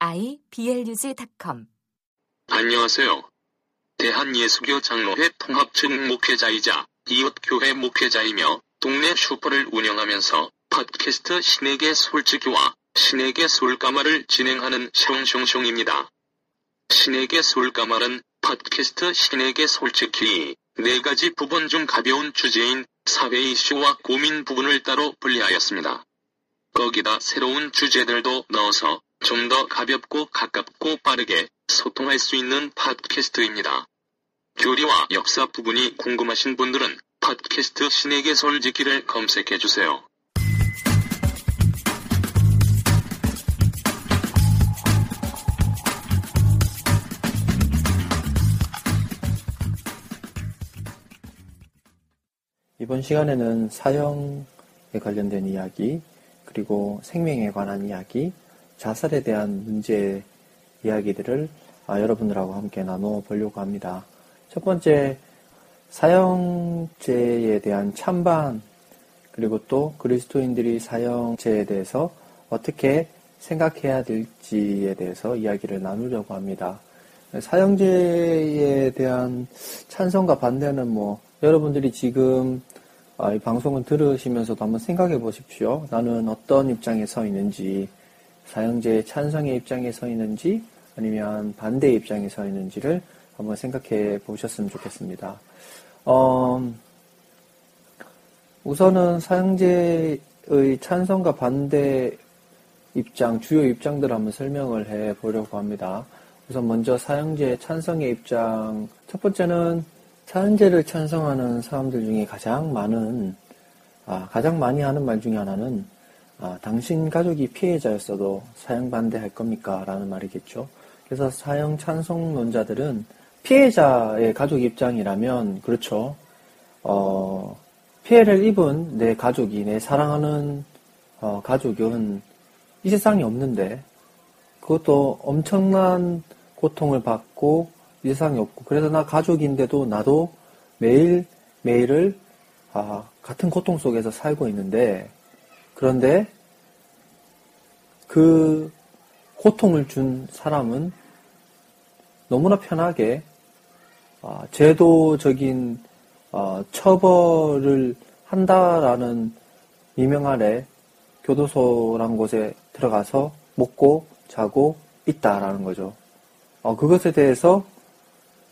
iblog.com 안녕하세요. 대한예수교 장로회 통합측 목회자이자 이웃교회 목회자이며 동네 슈퍼를 운영하면서 팟캐스트 신에게 솔직히와 신에게 솔까말을 진행하는 숑숑숑입니다. 신에게 솔까말은 팟캐스트 신에게 솔직히 네 가지 부분 중 가벼운 주제인 사회 이슈와 고민 부분을 따로 분리하였습니다. 거기다 새로운 주제들도 넣어서 좀 더 가볍고 가깝고 빠르게 소통할 수 있는 팟캐스트입니다. 교리와 역사 부분이 궁금하신 분들은 팟캐스트 신에게 솔직히를 검색해 주세요. 이번 시간에는 사형에 관련된 이야기, 그리고 생명에 관한 이야기, 자살에 대한 문제 이야기들을 아, 여러분들하고 함께 나눠 보려고 합니다. 첫 번째, 사형제에 대한 찬반, 그리고 또 그리스도인들이 사형제에 대해서 어떻게 생각해야 될지에 대해서 이야기를 나누려고 합니다. 사형제에 대한 찬성과 반대는 뭐 여러분들이 지금 아, 이 방송을 들으시면서도 한번 생각해 보십시오. 나는 어떤 입장에 서 있는지, 사형제 찬성의 입장에 서 있는지, 아니면 반대 입장에 서 있는지를 한번 생각해 보셨으면 좋겠습니다. 어, 우선은 사형제의 찬성과 반대 입장, 주요 입장들을 한번 설명을 해 보려고 합니다. 우선 먼저 사형제 찬성의 입장, 첫 번째는 사형제를 찬성하는 사람들 중에 가장 많은, 아, 가장 많이 하는 말 중에 하나는, 아, 당신 가족이 피해자였어도 사형 반대할 겁니까? 라는 말이겠죠. 그래서 사형 찬성론자들은 피해자의 가족 입장이라면, 그렇죠. 어, 피해를 입은 내 가족이, 내 사랑하는, 어, 가족은 이 세상에 없는데, 그것도 엄청난 고통을 받고 이상이 없고 그래서 나 가족인데도 나도 매일 매일을 아, 같은 고통 속에서 살고 있는데 그런데 그 고통을 준 사람은 너무나 편하게 아, 제도적인 아, 처벌을 한다라는 미명 아래 교도소란 곳에 들어가서 먹고 자고 있다라는 거죠. 어, 그것에 대해서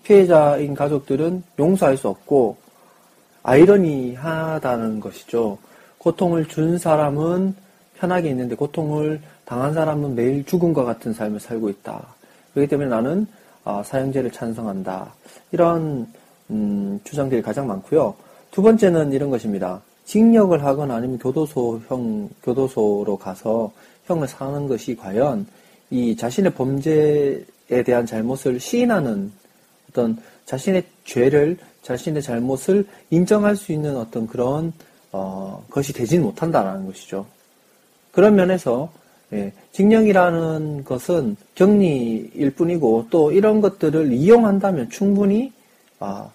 피해자인 가족들은 용서할 수 없고 아이러니하다는 것이죠. 고통을 준 사람은 편하게 있는데 고통을 당한 사람은 매일 죽음과 같은 삶을 살고 있다. 그렇기 때문에 나는 아, 사형제를 찬성한다. 이런 음, 주장들이 가장 많고요. 두 번째는 이런 것입니다. 징역을 하거나 아니면 교도소 형 교도소로 가서 형을 사는 것이 과연 이 자신의 범죄에 대한 잘못을 시인하는 어떤 자신의 죄를 자신의 잘못을 인정할 수 있는 어떤 그런 어, 것이 되진 못한다라는 것이죠. 그런 면에서 예, 징역이라는 것은 격리일 뿐이고 또 이런 것들을 이용한다면 충분히 아,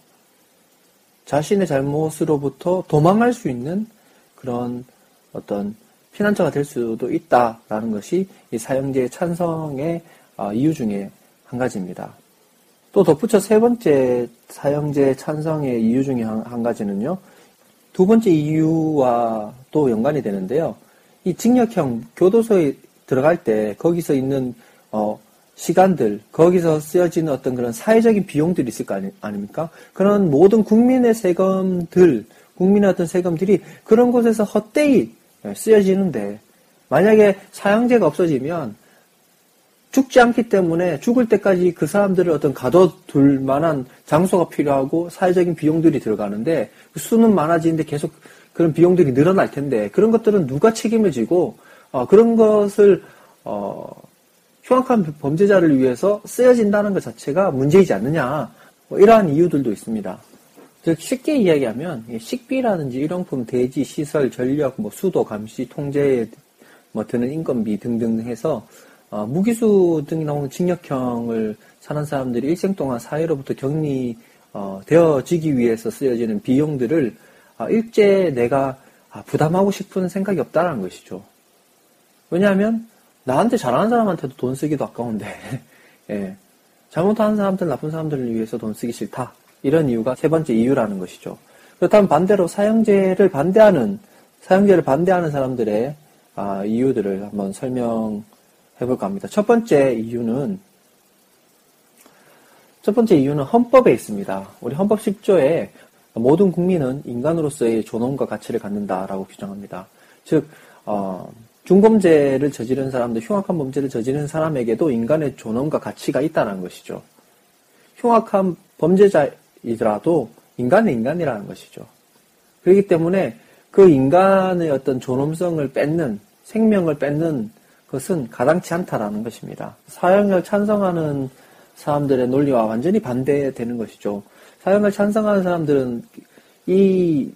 자신의 잘못으로부터 도망할 수 있는 그런 어떤 피난처가 될 수도 있다라는 것이 이 사형제 찬성의 아, 이유 중에 한 가지입니다. 또 덧붙여 세 번째 사형제 찬성의 이유 중에 한, 한 가지는요. 두 번째 이유와 또 연관이 되는데요. 이 징역형 교도소에 들어갈 때 거기서 있는 어, 시간들, 거기서 쓰여지는 어떤 그런 사회적인 비용들이 있을 거 아니, 아닙니까? 그런 모든 국민의 세금들, 국민의 어떤 세금들이 그런 곳에서 헛되이 쓰여지는데, 만약에 사형제가 없어지면 죽지 않기 때문에 죽을 때까지 그 사람들을 어떤 가둬둘 만한 장소가 필요하고 사회적인 비용들이 들어가는데 그 수는 많아지는데 계속 그런 비용들이 늘어날 텐데 그런 것들은 누가 책임을 지고 어, 그런 것을 어, 흉악한 범죄자를 위해서 쓰여진다는 것 자체가 문제이지 않느냐. 뭐 이러한 이유들도 있습니다. 즉 쉽게 이야기하면 식비라든지 일용품, 대지, 시설, 전력, 뭐 수도, 감시, 통제에 뭐 드는 인건비 등등 해서 어, 무기수 등이 나오는 징역형을 사는 사람들이 일생 동안 사회로부터 격리 어, 되어지기 위해서 쓰여지는 비용들을 어, 일제 내가 아, 부담하고 싶은 생각이 없다는 것이죠. 왜냐하면 나한테 잘하는 사람한테도 돈 쓰기도 아까운데 예, 잘못하는 사람들, 나쁜 사람들을 위해서 돈 쓰기 싫다. 이런 이유가 세 번째 이유라는 것이죠. 그렇다면 반대로 사형제를 반대하는 사형제를 반대하는 사람들의 아, 이유들을 한번 설명 해 볼까 합니다. 첫 번째 이유는 첫 번째 이유는 헌법에 있습니다. 우리 헌법 10조에 모든 국민은 인간으로서의 존엄과 가치를 갖는다라고 규정합니다. 즉 어, 중범죄를 저지른 사람들, 흉악한 범죄를 저지른 사람에게도 인간의 존엄과 가치가 있다는 것이죠. 흉악한 범죄자이더라도 인간은 인간이라는 것이죠. 그렇기 때문에 그 인간의 어떤 존엄성을 뺏는, 생명을 뺏는 것은 가당치 않다라는 것입니다. 사형을 찬성하는 사람들의 논리와 완전히 반대되는 것이죠. 사형을 찬성하는 사람들은 이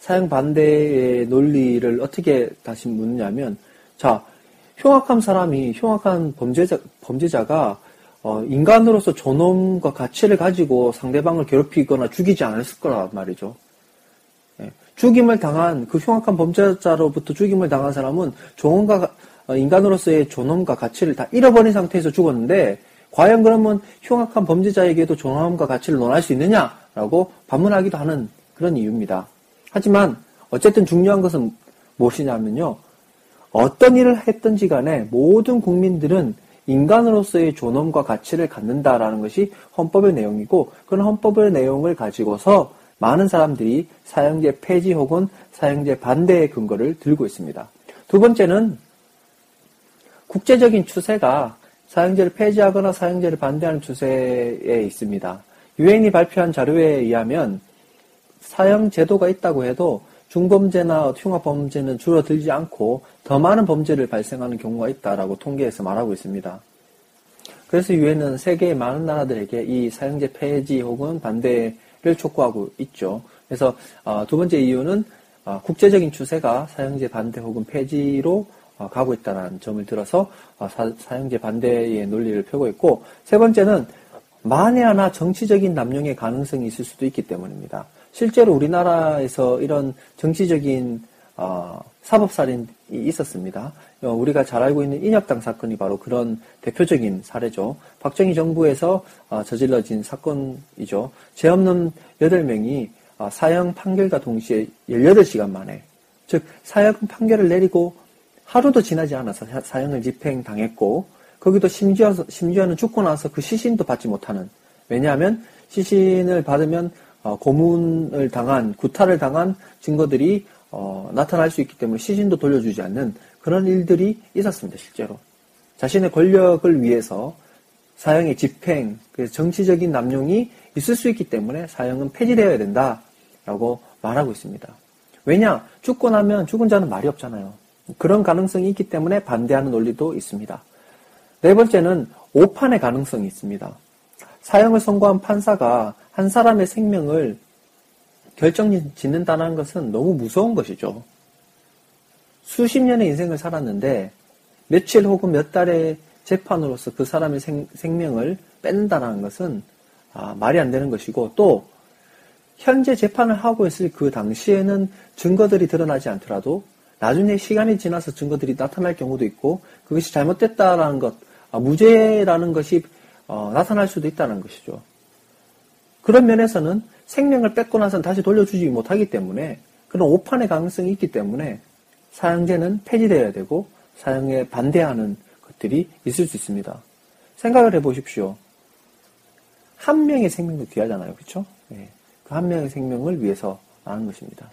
사형 반대의 논리를 어떻게 다시 묻냐면, 자, 흉악한 사람이, 흉악한 범죄자, 범죄자가, 어, 인간으로서 존엄과 가치를 가지고 상대방을 괴롭히거나 죽이지 않았을 거란 말이죠. 예. 죽임을 당한, 그 흉악한 범죄자로부터 죽임을 당한 사람은 존엄과, 어, 인간으로서의 존엄과 가치를 다 잃어버린 상태에서 죽었는데, 과연 그러면 흉악한 범죄자에게도 존엄과 가치를 논할 수 있느냐라고 반문하기도 하는 그런 이유입니다. 하지만 어쨌든 중요한 것은 무엇이냐면요. 어떤 일을 했든지 간에 모든 국민들은 인간으로서의 존엄과 가치를 갖는다라는 것이 헌법의 내용이고 그런 헌법의 내용을 가지고서 많은 사람들이 사형제 폐지 혹은 사형제 반대의 근거를 들고 있습니다. 두 번째는 국제적인 추세가 사형제를 폐지하거나 사형제를 반대하는 추세에 있습니다. 유엔이 발표한 자료에 의하면 사형 제도가 있다고 해도 중범죄나 흉악 범죄는 줄어들지 않고 더 많은 범죄를 발생하는 경우가 있다라고 통계에서 말하고 있습니다. 그래서 유엔은 세계의 많은 나라들에게 이 사형제 폐지 혹은 반대를 촉구하고 있죠. 그래서 어, 두 번째 이유는 어, 국제적인 추세가 사형제 반대 혹은 폐지로 어, 가고 있다는 점을 들어서 사 형제 반대의 논리를 펴고 있고 세 번째는 만에 하나 정치적인 남용의 가능성이 있을 수도 있기 때문입니다. 실제로 우리나라에서 이런 정치적인 어, 사법살인이 있었습니다. 어, 우리가 잘 알고 있는 인혁당 사건이 바로 그런 대표적인 사례죠. 박정희 정부에서 어, 저질러진 사건이죠. 죄 없는 8명이 어, 사형 판결과 동시에 18시간 만에, 즉, 사형 판결을 내리고 하루도 지나지 않아서 사형을 집행당했고, 거기도 심지어, 심지어는 죽고 나서 그 시신도 받지 못하는, 왜냐하면 시신을 받으면 어, 고문을 당한 구타를 당한 증거들이 어, 나타날 수 있기 때문에 시신도 돌려주지 않는 그런 일들이 있었습니다. 실제로 자신의 권력을 위해서 사형의 집행, 그 정치적인 남용이 있을 수 있기 때문에 사형은 폐지되어야 된다라고 말하고 있습니다. 왜냐? 죽고 나면 죽은 자는 말이 없잖아요. 그런 가능성이 있기 때문에 반대하는 논리도 있습니다. 네 번째는 오판의 가능성이 있습니다. 사형을 선고한 판사가 한 사람의 생명을 결정 짓는다는 것은 너무 무서운 것이죠. 수십 년의 인생을 살았는데 며칠 혹은 몇 달의 재판으로서 그 사람의 생, 명을 뺀다는 것은 아, 말이 안 되는 것이고 또 현재 재판을 하고 있을 그 당시에는 증거들이 드러나지 않더라도 나중에 시간이 지나서 증거들이 나타날 경우도 있고 그것이 잘못됐다라는 것, 아, 무죄라는 것이 어, 나타날 수도 있다는 것이죠. 그런 면에서는 생명을 뺏고 나서는 다시 돌려주지 못하기 때문에 그런 오판의 가능성이 있기 때문에 사형제는 폐지되어야 되고 사형에 반대하는 것들이 있을 수 있습니다. 생각을 해보십시오. 한 명의 생명도 귀하잖아요. 그렇죠? 네. 그한 명의 생명을 위해서 하는 것입니다.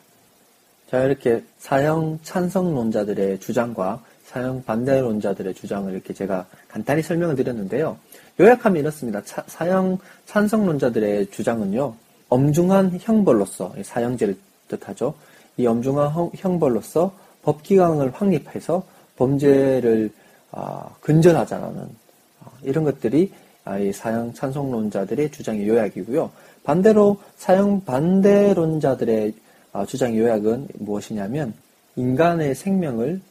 자, 이렇게 사형 찬성론자들의 주장과 사형 반대론자들의 주장을 이렇게 제가 간단히 설명을 드렸는데요. 요약하면 이렇습니다. 차, 사형 찬성론자들의 주장은요. 엄중한 형벌로서 사형제를 뜻하죠. 이 엄중한 형벌로서 법기강을 확립해서 범죄를 아, 근절하자는 이런 것들이 이 사형 찬성론자들의 주장의 요약이고요. 반대로 사형 반대론자들의 주장의 요약은 무엇이냐면 인간의 생명을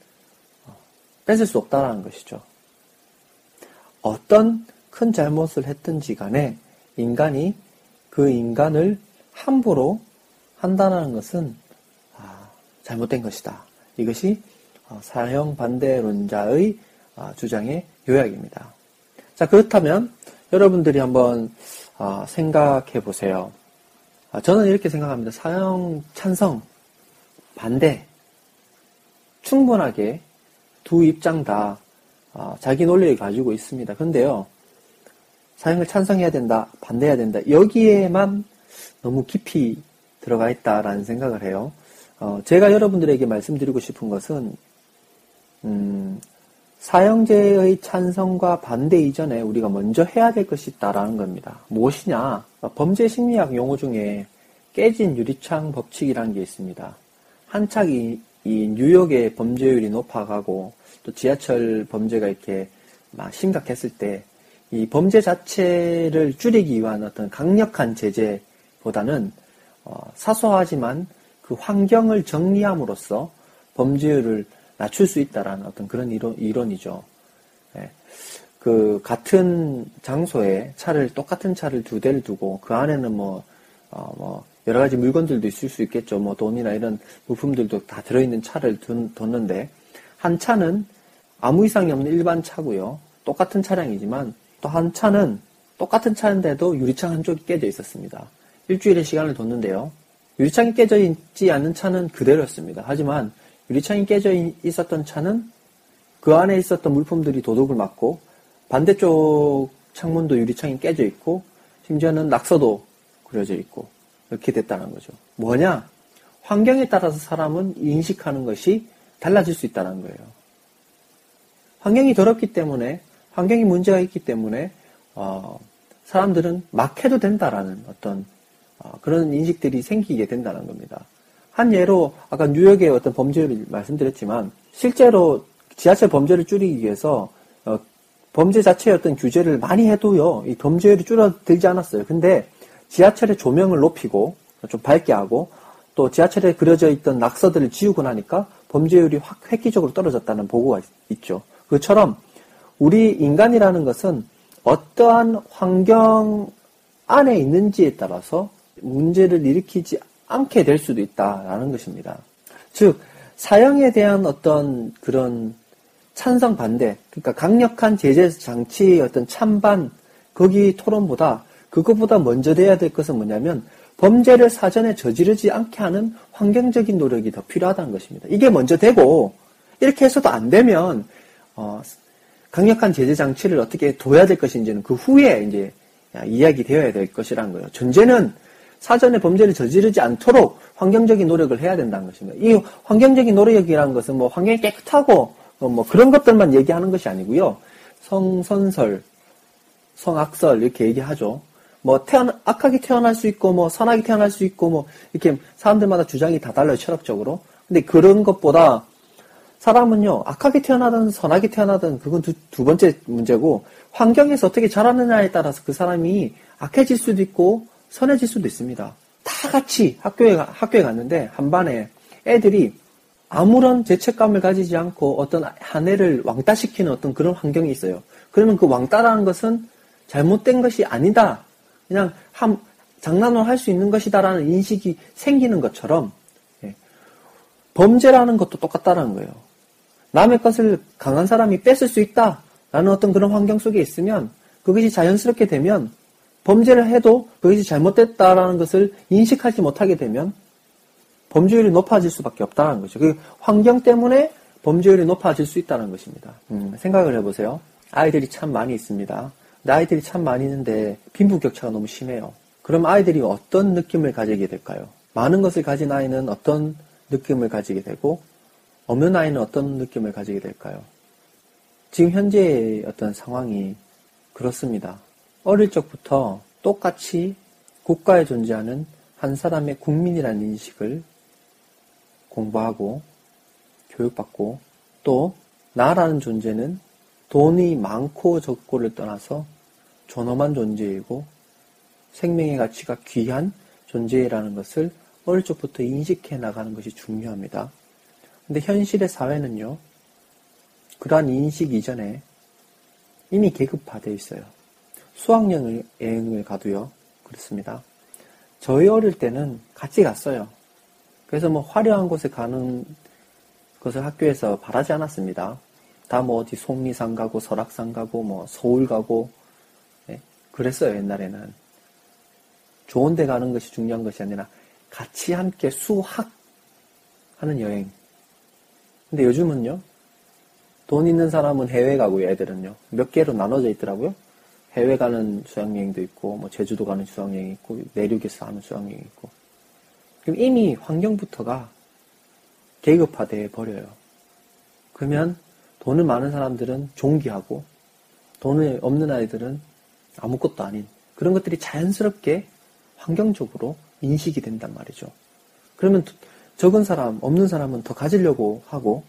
뺏을 수 없다라는 것이죠. 어떤 큰 잘못을 했든지 간에 인간이 그 인간을 함부로 한다는 것은 아, 잘못된 것이다. 이것이 어, 사형 반대론자의 아, 주장의 요약입니다. 자, 그렇다면 여러분들이 한번 아, 생각해 보세요. 저는 이렇게 생각합니다. 사형 찬성, 반대, 충분하게 두 입장 다 자기 논리를 가지고 있습니다. 그런데요, 사형을 찬성해야 된다, 반대해야 된다. 여기에만 너무 깊이 들어가 있다라는 생각을 해요. 어, 제가 여러분들에게 말씀드리고 싶은 것은 음, 사형제의 찬성과 반대 이전에 우리가 먼저 해야 될 것이 있다라는 겁니다. 무엇이냐? 범죄 심리학 용어 중에 깨진 유리창 법칙이라는 게 있습니다. 한창이 이 뉴욕의 범죄율이 높아가고 또 지하철 범죄가 이렇게 막 심각했을 때 이 범죄 자체를 줄이기 위한 어떤 강력한 제재보다는 어, 사소하지만 그 환경을 정리함으로써 범죄율을 낮출 수 있다라는 어떤 그런 이론, 이론이죠. 네. 그 같은 장소에 차를 똑같은 차를 두 대를 두고 그 안에는 뭐, 어, 뭐 여러 가지 물건들도 있을 수 있겠죠. 뭐 돈이나 이런 부품들도 다 들어있는 차를 둔, 뒀는데 한 차는 아무 이상이 없는 일반 차고요. 똑같은 차량이지만 또 한 차는 똑같은 차인데도 유리창 한쪽이 깨져 있었습니다. 일주일의 시간을 뒀는데요. 유리창이 깨져 있지 않는 차는 그대로였습니다. 하지만 유리창이 깨져 있었던 차는 그 안에 있었던 물품들이 도둑을 맞고 반대쪽 창문도 유리창이 깨져 있고 심지어는 낙서도 그려져 있고 이렇게 됐다는 거죠. 뭐냐? 환경에 따라서 사람은 인식하는 것이 달라질 수 있다는 거예요. 환경이 더럽기 때문에 환경이 문제가 있기 때문에 어, 사람들은 막 해도 된다라는 어떤 어, 그런 인식들이 생기게 된다는 겁니다. 한 예로 아까 뉴욕의 어떤 범죄를 말씀드렸지만 실제로 지하철 범죄를 줄이기 위해서 어, 범죄 자체의 어떤 규제를 많이 해도요 이 범죄율이 줄어들지 않았어요. 근데 지하철의 조명을 높이고 좀 밝게 하고 또 지하철에 그려져 있던 낙서들을 지우고 나니까 범죄율이 확 획기적으로 떨어졌다는 보고가 있죠. 그처럼 우리 인간이라는 것은 어떠한 환경 안에 있는지에 따라서 문제를 일으키지 않게 될 수도 있다라는 것입니다. 즉, 사형에 대한 어떤 그런 찬성 반대, 그러니까 강력한 제재 장치의 어떤 찬반, 거기 토론보다 그것보다 먼저 돼야 될 것은 뭐냐면 범죄를 사전에 저지르지 않게 하는 환경적인 노력이 더 필요하다는 것입니다. 이게 먼저 되고 이렇게 해서도 안 되면 어, 강력한 제재 장치를 어떻게 둬야 될 것인지는 그 후에 이제 이야기 되어야 될 것이라는 거예요. 전제는 사전에 범죄를 저지르지 않도록 환경적인 노력을 해야 된다는 것입니다. 이 환경적인 노력이라는 것은 뭐 환경이 깨끗하고 뭐 그런 것들만 얘기하는 것이 아니고요. 성선설, 성악설 이렇게 얘기하죠. 뭐 태어나 악하게 태어날 수 있고 뭐 선하게 태어날 수 있고 뭐 이렇게 사람들마다 주장이 다 달라요 철학적으로. 근데 그런 것보다 사람은요 악하게 태어나든 선하게 태어나든 그건 두, 두 번째 문제고 환경에서 어떻게 자라느냐에 따라서 그 사람이 악해질 수도 있고 선해질 수도 있습니다. 다 같이 학교에, 학교에 갔는데 한 반에 애들이 아무런 죄책감을 가지지 않고 어떤 한 해를 왕따시키는 어떤 그런 환경이 있어요. 그러면 그 왕따라는 것은 잘못된 것이 아니다. 그냥 한, 장난을 할수 있는 것이다라는 인식이 생기는 것처럼 예. 범죄라는 것도 똑같다라는 거예요. 남의 것을 강한 사람이 뺏을 수 있다라는 어떤 그런 환경 속에 있으면 그것이 자연스럽게 되면 범죄를 해도 그것이 잘못됐다라는 것을 인식하지 못하게 되면 범죄율이 높아질 수밖에 없다는 거죠. 그 환경 때문에 범죄율이 높아질 수 있다는 것입니다. 음, 생각을 해보세요. 아이들이 참 많이 있습니다. 아이들이 참 많이 있는데 빈부격차가 너무 심해요. 그럼 아이들이 어떤 느낌을 가지게 될까요? 많은 것을 가진 아이는 어떤 느낌을 가지게 되고 없는 아이는 어떤 느낌을 가지게 될까요? 지금 현재의 어떤 상황이 그렇습니다. 어릴 적부터 똑같이 국가에 존재하는 한 사람의 국민이라는 인식을 공부하고 교육받고 또 나라는 존재는 돈이 많고 적고를 떠나서 존엄한 존재이고 생명의 가치가 귀한 존재라는 것을 어릴 적부터 인식해 나가는 것이 중요합니다. 근데 현실의 사회는요, 그러한 인식 이전에 이미 계급화되어 있어요. 수학여행을 가도요, 그렇습니다. 저희 어릴 때는 같이 갔어요. 그래서 뭐 화려한 곳에 가는 것을 학교에서 바라지 않았습니다. 다 뭐 어디 속리산 가고 설악산 가고 뭐 서울 가고 네? 그랬어요 옛날에는 좋은 데 가는 것이 중요한 것이 아니라 같이 함께 수학 하는 여행. 근데 요즘은요 돈 있는 사람은 해외 가고 애들은요 몇 개로 나눠져 있더라고요. 해외 가는 수학여행도 있고 뭐 제주도 가는 수학여행 있고 내륙에서 하는 수학여행 있고 그럼 이미 환경부터가 계급화돼 버려요. 그러면 돈을 많은 사람들은 존귀하고 돈이 없는 아이들은 아무것도 아닌 그런 것들이 자연스럽게 환경적으로 인식이 된단 말이죠. 그러면 적은 사람, 없는 사람은 더 가지려고 하고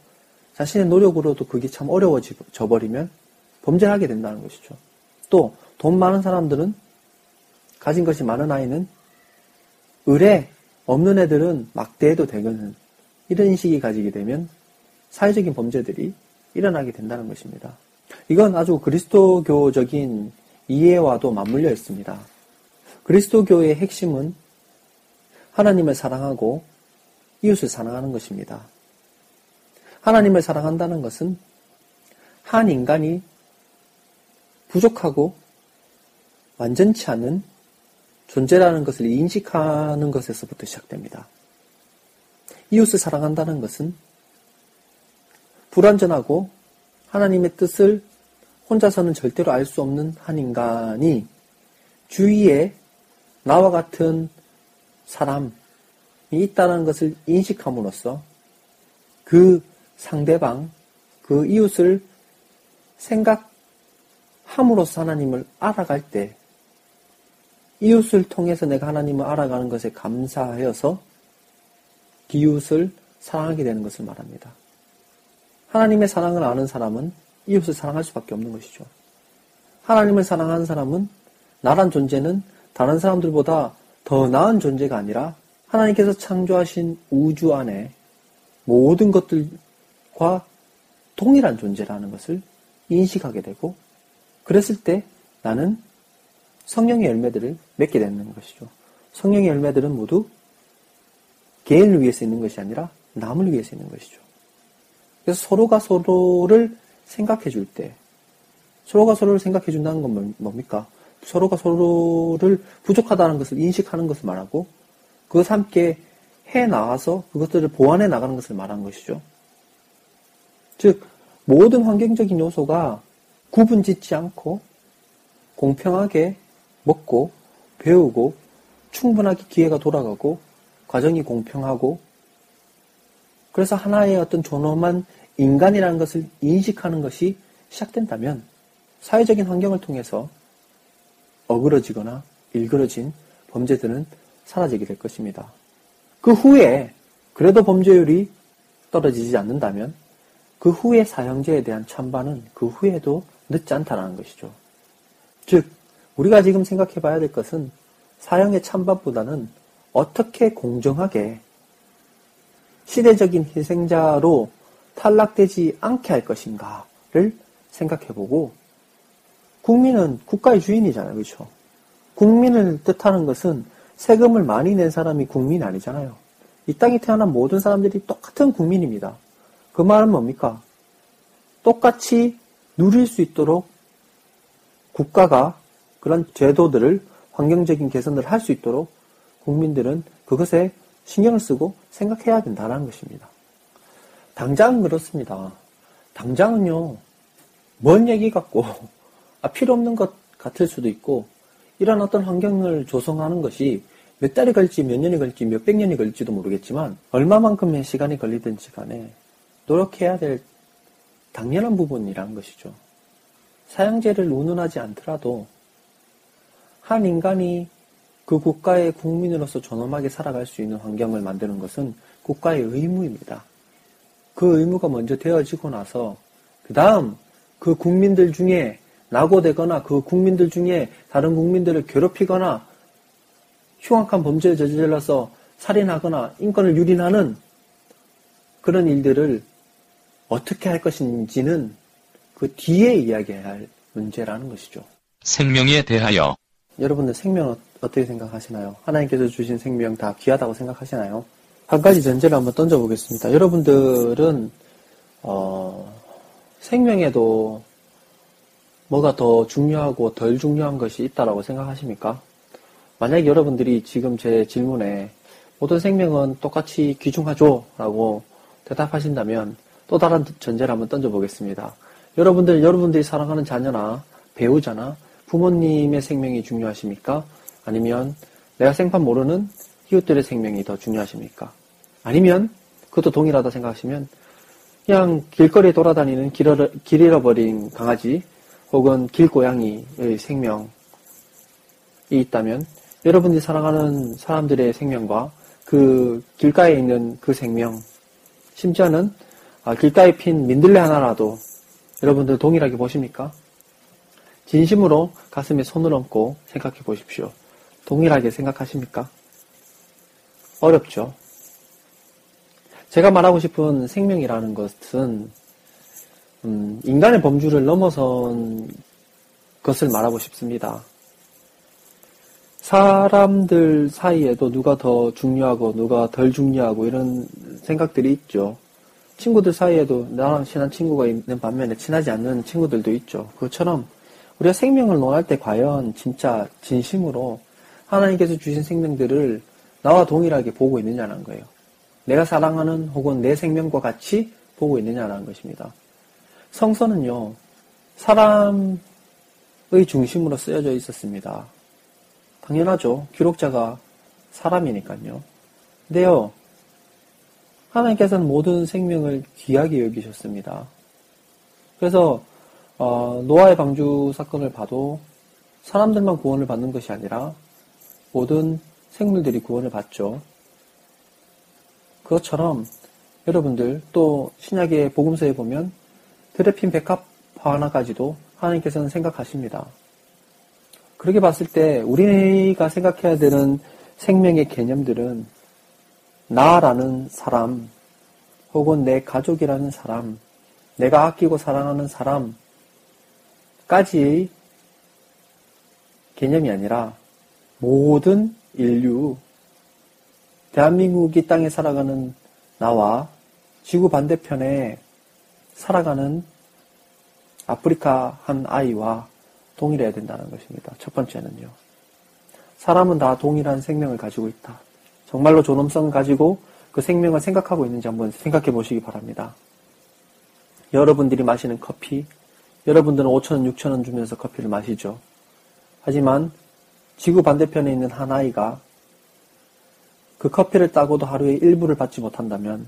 자신의 노력으로도 그게 참 어려워져 버리면 범죄를 하게 된다는 것이죠. 또 돈 많은 사람들은 가진 것이 많은 아이는 의뢰 없는 애들은 막대해도 되거든. 이런 인식이 가지게 되면 사회적인 범죄들이 일어나게 된다는 것입니다. 이건 아주 그리스도교적인 이해와도 맞물려 있습니다. 그리스도교의 핵심은 하나님을 사랑하고 이웃을 사랑하는 것입니다. 하나님을 사랑한다는 것은 한 인간이 부족하고 완전치 않은 존재라는 것을 인식하는 것에서부터 시작됩니다. 이웃을 사랑한다는 것은 불완전하고 하나님의 뜻을 혼자서는 절대로 알 수 없는 한 인간이 주위에 나와 같은 사람이 있다는 것을 인식함으로써 그 상대방, 그 이웃을 생각 함으로써 하나님을 알아갈 때 이웃을 통해서 내가 하나님을 알아가는 것에 감사하여서 이웃을 사랑하게 되는 것을 말합니다. 하나님의 사랑을 아는 사람은 이웃을 사랑할 수밖에 없는 것이죠. 하나님을 사랑하는 사람은 나란 존재는 다른 사람들보다 더 나은 존재가 아니라 하나님께서 창조하신 우주 안에 모든 것들과 동일한 존재라는 것을 인식하게 되고 그랬을 때 나는 성령의 열매들을 맺게 되는 것이죠. 성령의 열매들은 모두 개인을 위해서 있는 것이 아니라 남을 위해서 있는 것이죠. 그래서 서로가 서로를 생각해 줄 때, 서로가 서로를 생각해 준다는 건 뭐, 뭡니까? 서로가 서로를 부족하다는 것을 인식하는 것을 말하고, 그것 함께 해 나가서 그것들을 보완해 나가는 것을 말하는 것이죠. 즉, 모든 환경적인 요소가 구분 짓지 않고 공평하게 먹고 배우고 충분하게 기회가 돌아가고 과정이 공평하고 그래서 하나의 어떤 존엄한 인간이라는 것을 인식하는 것이 시작된다면 사회적인 환경을 통해서 어그러지거나 일그러진 범죄들은 사라지게 될 것입니다. 그 후에 그래도 범죄율이 떨어지지 않는다면 그 후에 사형제에 대한 찬반은 그 후에도 늦지 않다는 것이죠. 즉, 우리가 지금 생각해 봐야 될 것은 사형의 찬반보다는 어떻게 공정하게 시대적인 희생자로 탈락되지 않게 할 것인가를 생각해 보고 국민은 국가의 주인이잖아요. 그렇죠? 국민을 뜻하는 것은 세금을 많이 낸 사람이 국민 아니잖아요. 이 땅에 태어난 모든 사람들이 똑같은 국민입니다. 그 말은 뭡니까? 똑같이 누릴 수 있도록 국가가 그런 제도들을 환경적인 개선을 할 수 있도록 국민들은 그것에 신경을 쓰고 생각해야 된다는 것입니다. 당장은 그렇습니다. 당장은요, 먼 얘기 같고, 아, 필요 없는 것 같을 수도 있고, 이런 어떤 환경을 조성하는 것이 몇 달이 걸릴지, 몇 년이 걸릴지, 몇 백 년이 걸릴지도 모르겠지만, 얼마만큼의 시간이 걸리든지 간에 노력해야 될 당연한 부분이라는 것이죠. 사형제를 운운하지 않더라도 한 인간이 그 국가의 국민으로서 존엄하게 살아갈 수 있는 환경을 만드는 것은 국가의 의무입니다. 그 의무가 먼저 되어지고 나서 그 다음 그 국민들 중에 낙오되거나 그 국민들 중에 다른 국민들을 괴롭히거나 흉악한 범죄를 저질러서 살인하거나 인권을 유린하는 그런 일들을 어떻게 할 것인지는 그 뒤에 이야기해야 할 문제라는 것이죠. 생명에 대하여 여러분들 생명 어- 어떻게 생각하시나요? 하나님께서 주신 생명 다 귀하다고 생각하시나요? 한 가지 전제를 한번 던져보겠습니다. 여러분들은 어, 생명에도 뭐가 더 중요하고 덜 중요한 것이 있다라고 생각하십니까? 만약 여러분들이 지금 제 질문에 모든 생명은 똑같이 귀중하죠? 라고 대답하신다면 또 다른 전제를 한번 던져보겠습니다. 여러분들, 여러분들이 사랑하는 자녀나 배우자나 부모님의 생명이 중요하십니까? 아니면 내가 생판 모르는 이웃들의 생명이 더 중요하십니까? 아니면 그것도 동일하다 생각하시면 그냥 길거리에 돌아다니는 길, 잃어, 길 잃어버린 강아지 혹은 길고양이의 생명이 있다면 여러분들이 사랑하는 사람들의 생명과 그 길가에 있는 그 생명 심지어는 아, 길가에 핀 민들레 하나라도 여러분들 동일하게 보십니까? 진심으로 가슴에 손을 얹고 생각해 보십시오. 동일하게 생각하십니까? 어렵죠. 제가 말하고 싶은 생명이라는 것은 음, 인간의 범주를 넘어선 것을 말하고 싶습니다. 사람들 사이에도 누가 더 중요하고 누가 덜 중요하고 이런 생각들이 있죠. 친구들 사이에도 나랑 친한 친구가 있는 반면에 친하지 않는 친구들도 있죠. 그것처럼 우리가 생명을 논할 때 과연 진짜 진심으로 하나님께서 주신 생명들을 나와 동일하게 보고 있느냐는 거예요. 내가 사랑하는 혹은 내 생명과 같이 보고 있느냐는 것입니다. 성서는요, 사람의 중심으로 쓰여져 있었습니다. 당연하죠. 기록자가 사람이니까요. 근데요, 하나님께서는 모든 생명을 귀하게 여기셨습니다. 그래서 어, 노아의 방주 사건을 봐도 사람들만 구원을 받는 것이 아니라 모든 생물들이 구원을 받죠. 그것처럼 여러분들 또 신약의 복음서에 보면 드레핀 백합 하나까지도 하나님께서는 생각하십니다. 그렇게 봤을 때 우리가 생각해야 되는 생명의 개념들은 나라는 사람 혹은 내 가족이라는 사람 내가 아끼고 사랑하는 사람까지의 개념이 아니라 모든 인류 대한민국 이 땅에 살아가는 나와 지구 반대편에 살아가는 아프리카 한 아이와 동일해야 된다는 것입니다. 첫 번째는요. 사람은 다 동일한 생명을 가지고 있다. 정말로 존엄성을 가지고 그 생명을 생각하고 있는지 한번 생각해 보시기 바랍니다. 여러분들이 마시는 커피, 여러분들은 5천원, 6천원 주면서 커피를 마시죠. 하지만 지구 반대편에 있는 한 아이가 그 커피를 따고도 하루에 일부를 받지 못한다면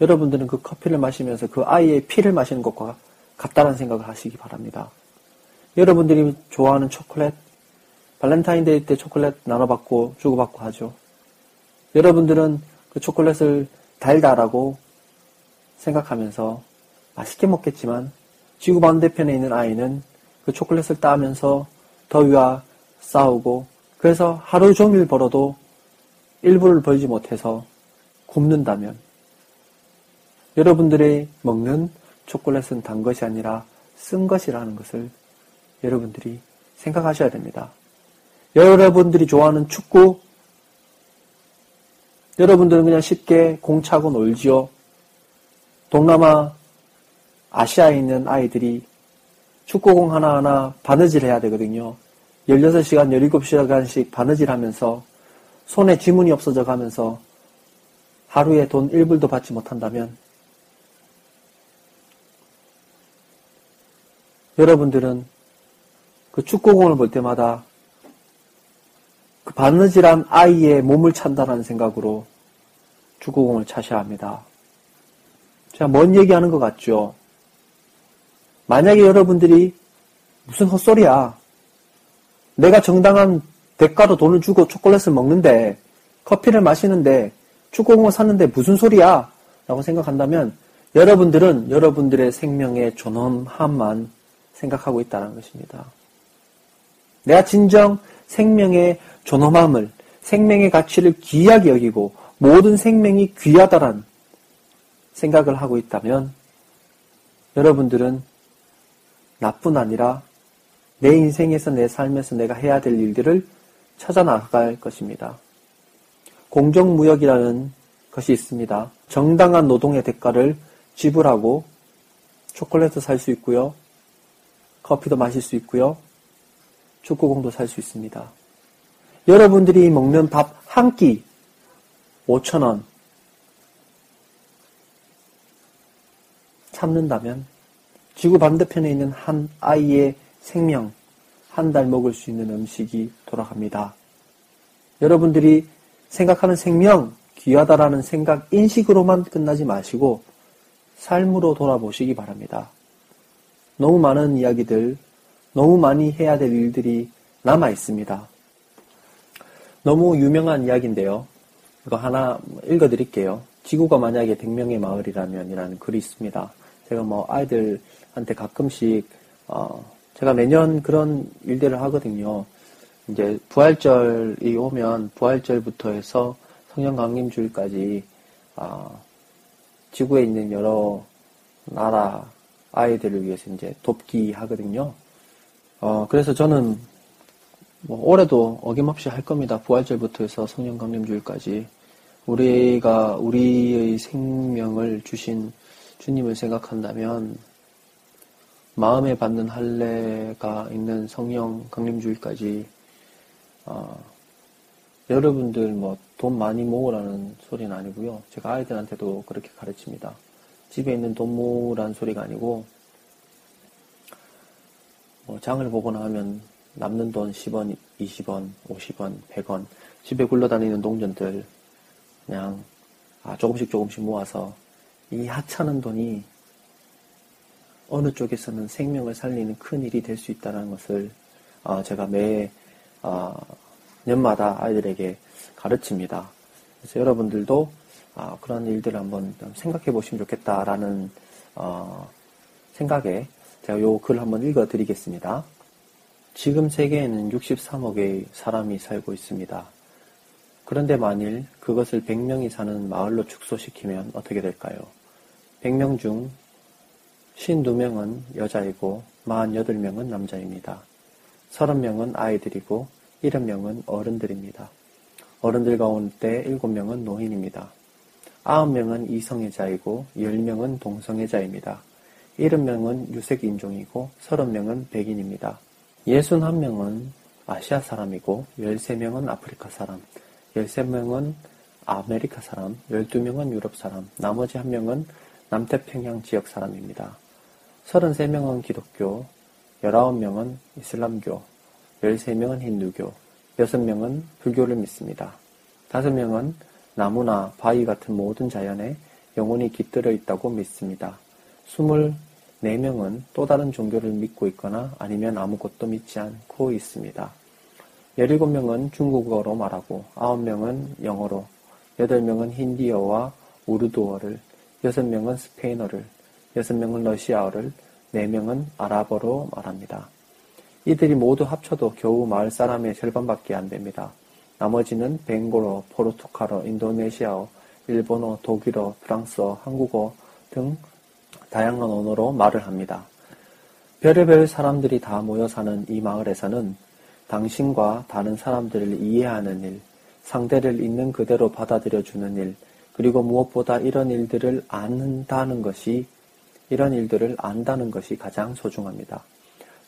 여러분들은 그 커피를 마시면서 그 아이의 피를 마시는 것과 같다는 생각을 하시기 바랍니다. 여러분들이 좋아하는 초콜릿, 발렌타인데이 때 초콜릿 나눠받고 주고받고 하죠. 여러분들은 그 초콜릿을 달달하고 생각하면서 맛있게 먹겠지만 지구 반대편에 있는 아이는 그 초콜릿을 따면서 더위와 싸우고 그래서 하루 종일 벌어도 1불을 벌지 못해서 굶는다면 여러분들이 먹는 초콜릿은 단 것이 아니라 쓴 것이라는 것을 여러분들이 생각하셔야 됩니다. 여러분들이 좋아하는 축구, 여러분들은 그냥 쉽게 공 차고 놀지요. 동남아, 아시아에 있는 아이들이 축구공 하나하나 바느질 해야 되거든요. 16시간, 17시간씩 바느질 하면서 손에 지문이 없어져 가면서 하루에 돈 1불도 받지 못한다면 여러분들은 그 축구공을 볼 때마다 그 바느질한 아이의 몸을 찬다는 생각으로 축구공을 차셔야 합니다. 제가 먼 얘기하는 것 같죠? 만약에 여러분들이 무슨 헛소리야. 내가 정당한 대가로 돈을 주고 초콜릿을 먹는데 커피를 마시는데 축구공을 샀는데 무슨 소리야? 라고 생각한다면 여러분들은 여러분들의 생명의 존엄함만 생각하고 있다는 것입니다. 내가 진정 생명의 존엄함을, 생명의 가치를 귀하게 여기고 모든 생명이 귀하다란 생각을 하고 있다면 여러분들은 나뿐 아니라 내 인생에서 내 삶에서 내가 해야 될 일들을 찾아 나갈 것입니다. 공정무역이라는 것이 있습니다. 정당한 노동의 대가를 지불하고 초콜릿도 살 수 있고요. 커피도 마실 수 있고요. 축구공도 살 수 있습니다. 여러분들이 먹는 밥 한 끼 5천 원 참는다면 지구 반대편에 있는 한 아이의 생명 한 달 먹을 수 있는 음식이 돌아갑니다. 여러분들이 생각하는 생명 귀하다라는 생각 인식으로만 끝나지 마시고 삶으로 돌아보시기 바랍니다. 너무 많은 이야기들, 너무 많이 해야 될 일들이 남아 있습니다. 너무 유명한 이야기인데요. 이거 하나 읽어드릴게요. 지구가 만약에 100명의 마을이라면 이라는 글이 있습니다. 제가 뭐 아이들한테 가끔씩, 어, 제가 매년 그런 일들을 하거든요. 이제 부활절이 오면 부활절부터 해서 성령강림주일까지, 어, 지구에 있는 여러 나라 아이들을 위해서 이제 돕기 하거든요. 어, 그래서 저는 뭐 올해도 어김없이 할 겁니다. 부활절부터 해서 성령강림주일까지. 우리가 우리의 생명을 주신 주님을 생각한다면 마음에 받는 할례가 있는 성령 강림주일까지 어, 여러분들 뭐 돈 많이 모으라는 소리는 아니고요. 제가 아이들한테도 그렇게 가르칩니다. 집에 있는 돈 모으라는 소리가 아니고 뭐 장을 보거나 하면 남는 돈 10원, 20원, 50원, 100원 집에 굴러다니는 동전들 그냥 아, 조금씩 조금씩 모아서 이 하찮은 돈이 어느 쪽에서는 생명을 살리는 큰 일이 될 수 있다는 것을 어, 제가 매 어, 년마다 아이들에게 가르칩니다. 그래서 여러분들도 어, 그런 일들을 한번 생각해 보시면 좋겠다라는 어, 생각에 제가 요 글 한번 읽어 드리겠습니다. 지금 세계에는 63억의 사람이 살고 있습니다. 그런데 만일 그것을 100명이 사는 마을로 축소시키면 어떻게 될까요? 100명 중 52명은 여자이고 48명은 남자입니다. 30명은 아이들이고 70명은 어른들입니다. 어른들 가운데 7명은 노인입니다. 9명은 이성애자이고 10명은 동성애자입니다. 70명은 유색인종이고 30명은 백인입니다. 61명은 아시아 사람이고 13명은 아프리카 사람, 13명은 아메리카 사람, 12명은 유럽 사람, 나머지 1명은 남태평양 지역 사람입니다. 33명은 기독교, 19명은 이슬람교, 13명은 힌두교, 6명은 불교를 믿습니다. 5명은 나무나 바위 같은 모든 자연에 영혼이 깃들어 있다고 믿습니다. 24명은 또 다른 종교를 믿고 있거나 아니면 아무것도 믿지 않고 있습니다. 17명은 중국어로 말하고 9명은 영어로 8명은 힌디어와 우르두어를 6명은 스페인어를 6명은 러시아어를 4명은 아랍어로 말합니다. 이들이 모두 합쳐도 겨우 마을 사람의 절반밖에 안 됩니다. 나머지는 벵고로, 포르투갈어, 인도네시아어, 일본어, 독일어, 프랑스어, 한국어 등 다양한 언어로 말을 합니다. 별의별 사람들이 다 모여 사는 이 마을에서는 당신과 다른 사람들을 이해하는 일, 상대를 있는 그대로 받아들여주는 일, 그리고 무엇보다 이런 일들을 안다는 것이, 이런 일들을 안다는 것이 가장 소중합니다.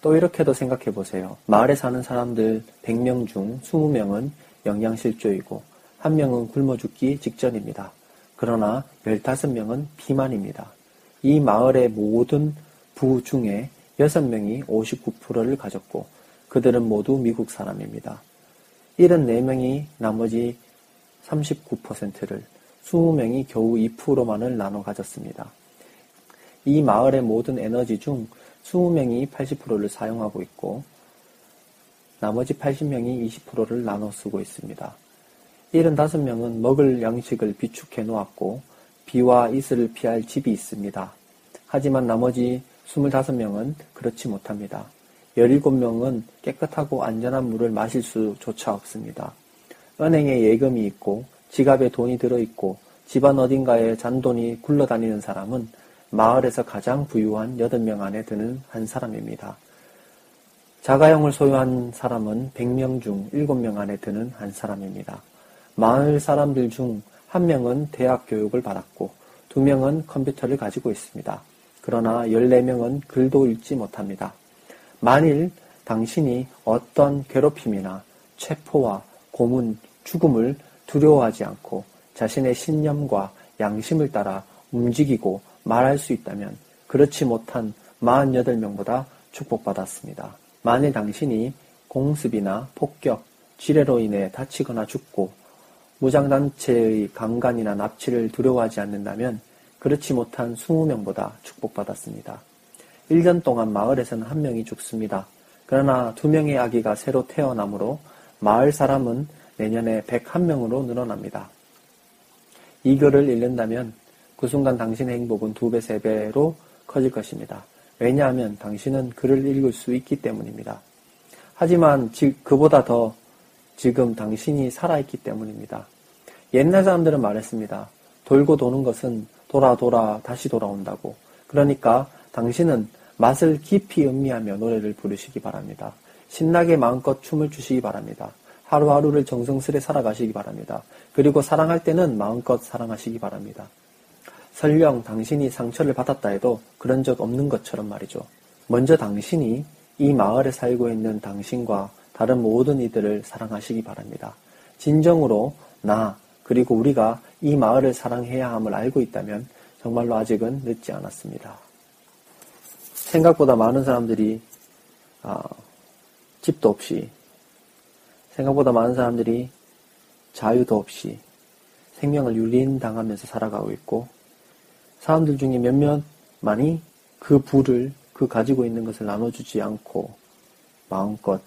또 이렇게도 생각해 보세요. 마을에 사는 사람들 100명 중 20명은 영양실조이고, 한 명은 굶어 죽기 직전입니다. 그러나 15명은 비만입니다. 이 마을의 모든 부 중에 6명이 59%를 가졌고, 그들은 모두 미국 사람입니다. 74명이 나머지 39%를 20명이 겨우 2%만을 나눠 가졌습니다. 이 마을의 모든 에너지 중 20명이 80%를 사용하고 있고 나머지 80명이 20%를 나눠 쓰고 있습니다. 75명은 먹을 양식을 비축해 놓았고 비와 이슬을 피할 집이 있습니다. 하지만 나머지 25명은 그렇지 못합니다. 17명은 깨끗하고 안전한 물을 마실 수조차 없습니다. 은행에 예금이 있고 지갑에 돈이 들어있고 집안 어딘가에 잔돈이 굴러다니는 사람은 마을에서 가장 부유한 8명 안에 드는 한 사람입니다. 자가용을 소유한 사람은 100명 중 7명 안에 드는 한 사람입니다. 마을 사람들 중 한 명은 대학 교육을 받았고 두 명은 컴퓨터를 가지고 있습니다. 그러나 14명은 글도 읽지 못합니다. 만일 당신이 어떤 괴롭힘이나 체포와 고문, 죽음을 두려워하지 않고 자신의 신념과 양심을 따라 움직이고 말할 수 있다면 그렇지 못한 48명보다 축복받았습니다. 만일 당신이 공습이나 폭격, 지뢰로 인해 다치거나 죽고 무장단체의 강간이나 납치를 두려워하지 않는다면 그렇지 못한 20명보다 축복받았습니다. 1년 동안 마을에서는 한 명이 죽습니다. 그러나 두 명의 아기가 새로 태어나므로 마을 사람은 내년에 101명으로 늘어납니다. 이 글을 읽는다면 그 순간 당신의 행복은 두 배, 세 배로 커질 것입니다. 왜냐하면 당신은 글을 읽을 수 있기 때문입니다. 하지만 그보다 더 지금 당신이 살아있기 때문입니다. 옛날 사람들은 말했습니다. 돌고 도는 것은 돌아 돌아 다시 돌아온다고. 그러니까 당신은 맛을 깊이 음미하며 노래를 부르시기 바랍니다. 신나게 마음껏 춤을 추시기 바랍니다. 하루하루를 정성스레 살아가시기 바랍니다. 그리고 사랑할 때는 마음껏 사랑하시기 바랍니다. 설령 당신이 상처를 받았다 해도 그런 적 없는 것처럼 말이죠. 먼저 당신이 이 마을에 살고 있는 당신과 다른 모든 이들을 사랑하시기 바랍니다. 진정으로 나 그리고 우리가 이 마을을 사랑해야 함을 알고 있다면 정말로 아직은 늦지 않았습니다. 생각보다 많은 사람들이 아, 집도 없이 생각보다 많은 사람들이 자유도 없이 생명을 유린당하면서 살아가고 있고 사람들 중에 몇몇만이 그 부를 그 가지고 있는 것을 나눠주지 않고 마음껏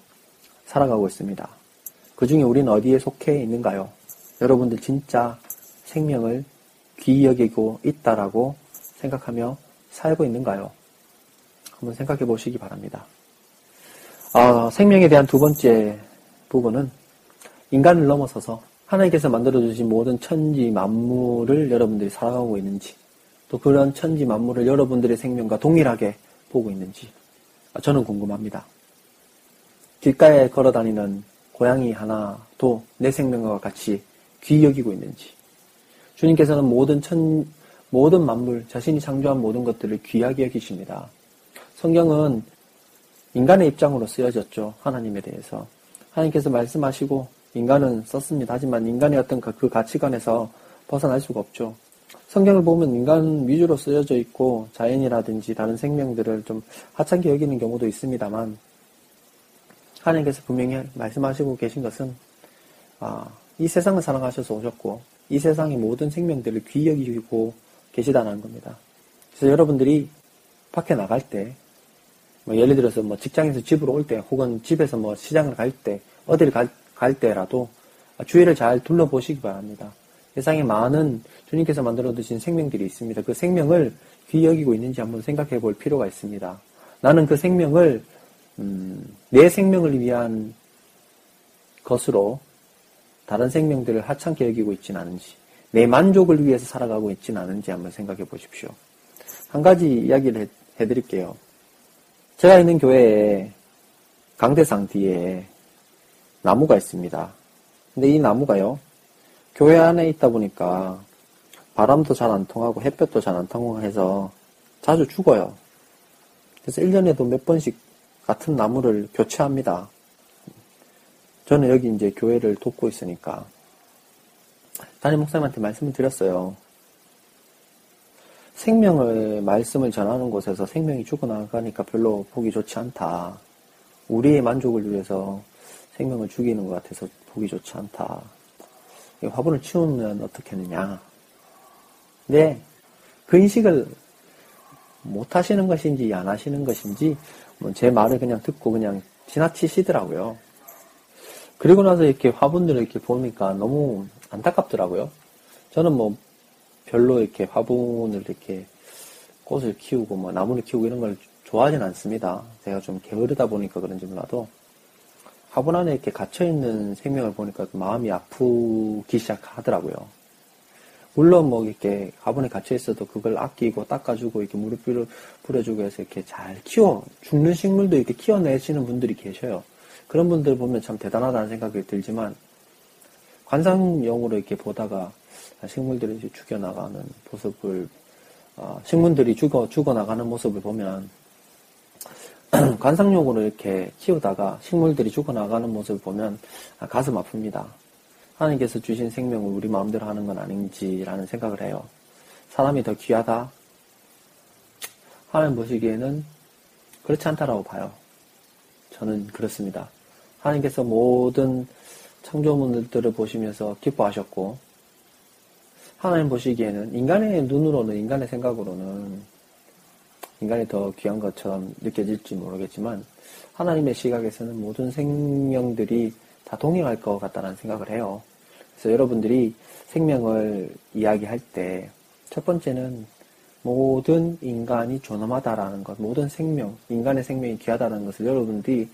살아가고 있습니다. 그 중에 우리는 어디에 속해 있는가요? 여러분들 진짜 생명을 귀히 여기고 있다라고 생각하며 살고 있는가요? 한번 생각해 보시기 바랍니다. 아, 생명에 대한 두 번째 부분은 인간을 넘어서서 하나님께서 만들어주신 모든 천지 만물을 여러분들이 살아가고 있는지 또 그런 천지 만물을 여러분들의 생명과 동일하게 보고 있는지 저는 궁금합니다. 길가에 걸어 다니는 고양이 하나도 내 생명과 같이 귀히 여기고 있는지 주님께서는 모든 천 모든 만물 자신이 창조한 모든 것들을 귀하게 여기십니다. 성경은 인간의 입장으로 쓰여졌죠. 하나님에 대해서 하나님께서 말씀하시고 인간은 썼습니다. 하지만 인간의 어떤 그 가치관에서 벗어날 수가 없죠. 성경을 보면 인간 위주로 쓰여져 있고 자연이라든지 다른 생명들을 좀 하찮게 여기는 경우도 있습니다만 하나님께서 분명히 말씀하시고 계신 것은 아, 이 세상을 사랑하셔서 오셨고 이 세상의 모든 생명들을 귀히 여기고 계시다는 겁니다. 그래서 여러분들이 밖에 나갈 때, 뭐 예를 들어서 뭐 직장에서 집으로 올 때, 혹은 집에서 뭐 시장을 갈 때, 어디를 갈, 갈 때라도 주위를 잘 둘러보시기 바랍니다. 세상에 많은 주님께서 만들어 두신 생명들이 있습니다. 그 생명을 귀히 여기고 있는지 한번 생각해 볼 필요가 있습니다. 나는 그 생명을 음, 내 생명을 위한 것으로 다른 생명들을 하찮게 여기고 있지는 않은지, 내 만족을 위해서 살아가고 있지는 않은지 한번 생각해 보십시오. 한 가지 이야기를 해, 드릴게요 제가 있는 교회에 강대상 뒤에 나무가 있습니다. 근데 이 나무가요, 교회 안에 있다 보니까 바람도 잘 안 통하고 햇볕도 잘 안 통하고 해서 자주 죽어요. 그래서 1년에도 몇 번씩 같은 나무를 교체합니다. 저는 여기 이제 교회를 돕고 있으니까 담임 목사님한테 말씀을 드렸어요. 생명의 말씀을 전하는 곳에서 생명이 죽어나가니까 별로 보기 좋지 않다. 우리의 만족을 위해서 생명을 죽이는 것 같아서 보기 좋지 않다. 화분을 치우면 하느냐. 네, 그 인식을 못 하시는 것인지 안 하시는 것인지 뭐 제 말을 그냥 듣고 그냥 지나치시더라고요. 그리고 나서 이렇게 화분들을 이렇게 보니까 너무 안타깝더라고요. 저는 뭐 별로 이렇게 화분을 이렇게 꽃을 키우고 뭐 나무를 키우고 이런 걸 좋아하진 않습니다. 제가 좀 게으르다 보니까 그런지 몰라도 화분 안에 이렇게 갇혀 있는 생명을 보니까 마음이 아프기 시작하더라고요. 물론 뭐 이렇게 화분에 갇혀 있어도 그걸 아끼고 닦아주고 이렇게 물을 뿌려, 뿌려주고 해서 이렇게 잘 키워 죽는 식물도 이렇게 키워내시는 분들이 계셔요. 그런 분들 보면 참 대단하다는 생각이 들지만 관상용으로 이렇게 보다가 식물들이 이제 죽여나가는 모습을 어, 식물들이 죽어 죽어나가는 모습을 보면 관상용으로 이렇게 키우다가 식물들이 죽어나가는 모습을 보면 아, 가슴 아픕니다. 하나님께서 주신 생명을 우리 마음대로 하는 건 아닌지라는 생각을 해요. 사람이 더 귀하다? 하나님 보시기에는 그렇지 않다라고 봐요. 저는 그렇습니다. 하나님께서 모든 창조물들을 보시면서 기뻐하셨고, 하나님 보시기에는 인간의 눈으로는, 인간의 생각으로는 인간이 더 귀한 것처럼 느껴질지 모르겠지만, 하나님의 시각에서는 모든 생명들이 다 동행할 것 같다는 생각을 해요. 그래서 여러분들이 생명을 이야기할 때, 첫 번째는 모든 인간이 존엄하다라는 것, 모든 생명, 인간의 생명이 귀하다는 것을 여러분들이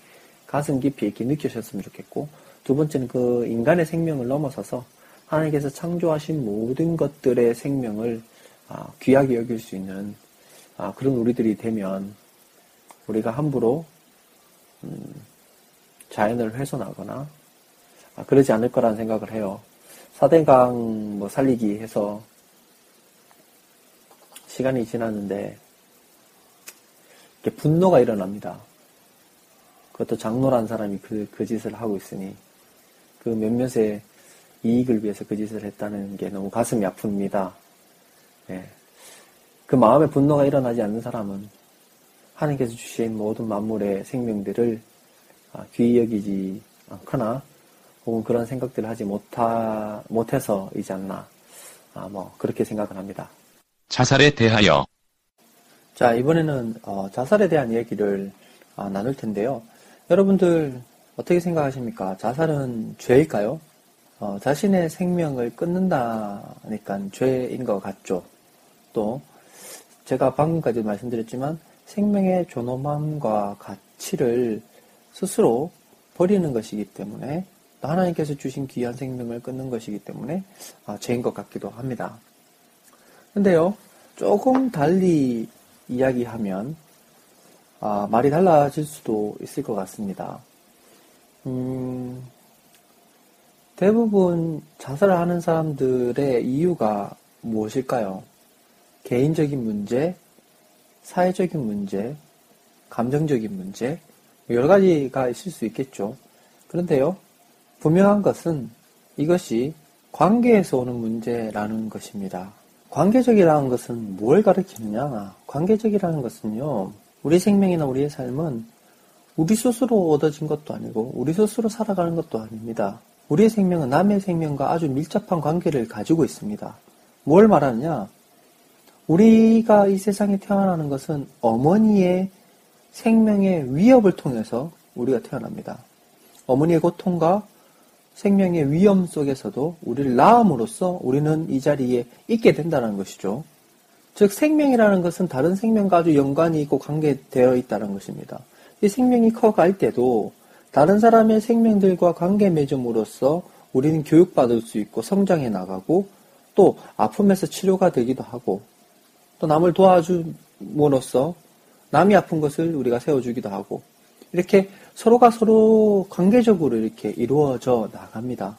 가슴 깊이 이렇게 느끼셨으면 좋겠고, 두 번째는 그 인간의 생명을 넘어서서 하나님께서 창조하신 모든 것들의 생명을 아, 귀하게 여길 수 있는 아, 그런 우리들이 되면 우리가 함부로 음, 자연을 훼손하거나 아, 그러지 않을 거라는 생각을 해요. 사대강 뭐 살리기 해서 시간이 지났는데 분노가 일어납니다. 그것도 장로란 사람이 그, 그 짓을 하고 있으니 그 몇몇의 이익을 위해서 그 짓을 했다는 게 너무 가슴이 아픕니다. 예. 그 마음에 분노가 일어나지 않는 사람은 하나님께서 주신 모든 만물의 생명들을 아, 귀히 여기지 않거나 혹은 그런 생각들을 하지 못하, 못해서이지 않나. 아, 뭐, 그렇게 생각을 합니다. 자살에 대하여. 자, 이번에는, 어, 자살에 대한 얘기를 아, 나눌 텐데요. 여러분들, 어떻게 생각하십니까? 자살은 죄일까요? 어, 자신의 생명을 끊는다니까 죄인 것 같죠. 또, 제가 방금까지 말씀드렸지만, 생명의 존엄함과 가치를 스스로 버리는 것이기 때문에 하나님께서 주신 귀한 생명을 끊는 것이기 때문에 아, 죄인 것 같기도 합니다. 근데요, 조금 달리 이야기하면 아, 말이 달라질 수도 있을 것 같습니다. 음, 대부분 자살을 하는 사람들의 이유가 무엇일까요? 개인적인 문제, 사회적인 문제, 감정적인 문제, 여러 가지가 있을 수 있겠죠. 그런데요, 분명한 것은 이것이 관계에서 오는 문제라는 것입니다. 관계적이라는 것은 뭘 가르치느냐? 관계적이라는 것은요, 우리 생명이나 우리의 삶은 우리 스스로 얻어진 것도 아니고, 우리 스스로 살아가는 것도 아닙니다. 우리의 생명은 남의 생명과 아주 밀접한 관계를 가지고 있습니다. 뭘 말하느냐? 우리가 이 세상에 태어나는 것은 어머니의 생명의 위협을 통해서 우리가 태어납니다. 어머니의 고통과 생명의 위험 속에서도 우리를 낳음으로써 우리는 이 자리에 있게 된다는 것이죠. 즉 생명이라는 것은 다른 생명과 아주 연관이 있고 관계되어 있다는 것입니다. 이 생명이 커갈 때도 다른 사람의 생명들과 관계 맺음으로써 우리는 교육받을 수 있고 성장해 나가고 또 아픔에서 치료가 되기도 하고 또 남을 도와줌으로써 남이 아픈 것을 우리가 세워주기도 하고 이렇게 서로가 서로 관계적으로 이렇게 이루어져 나갑니다.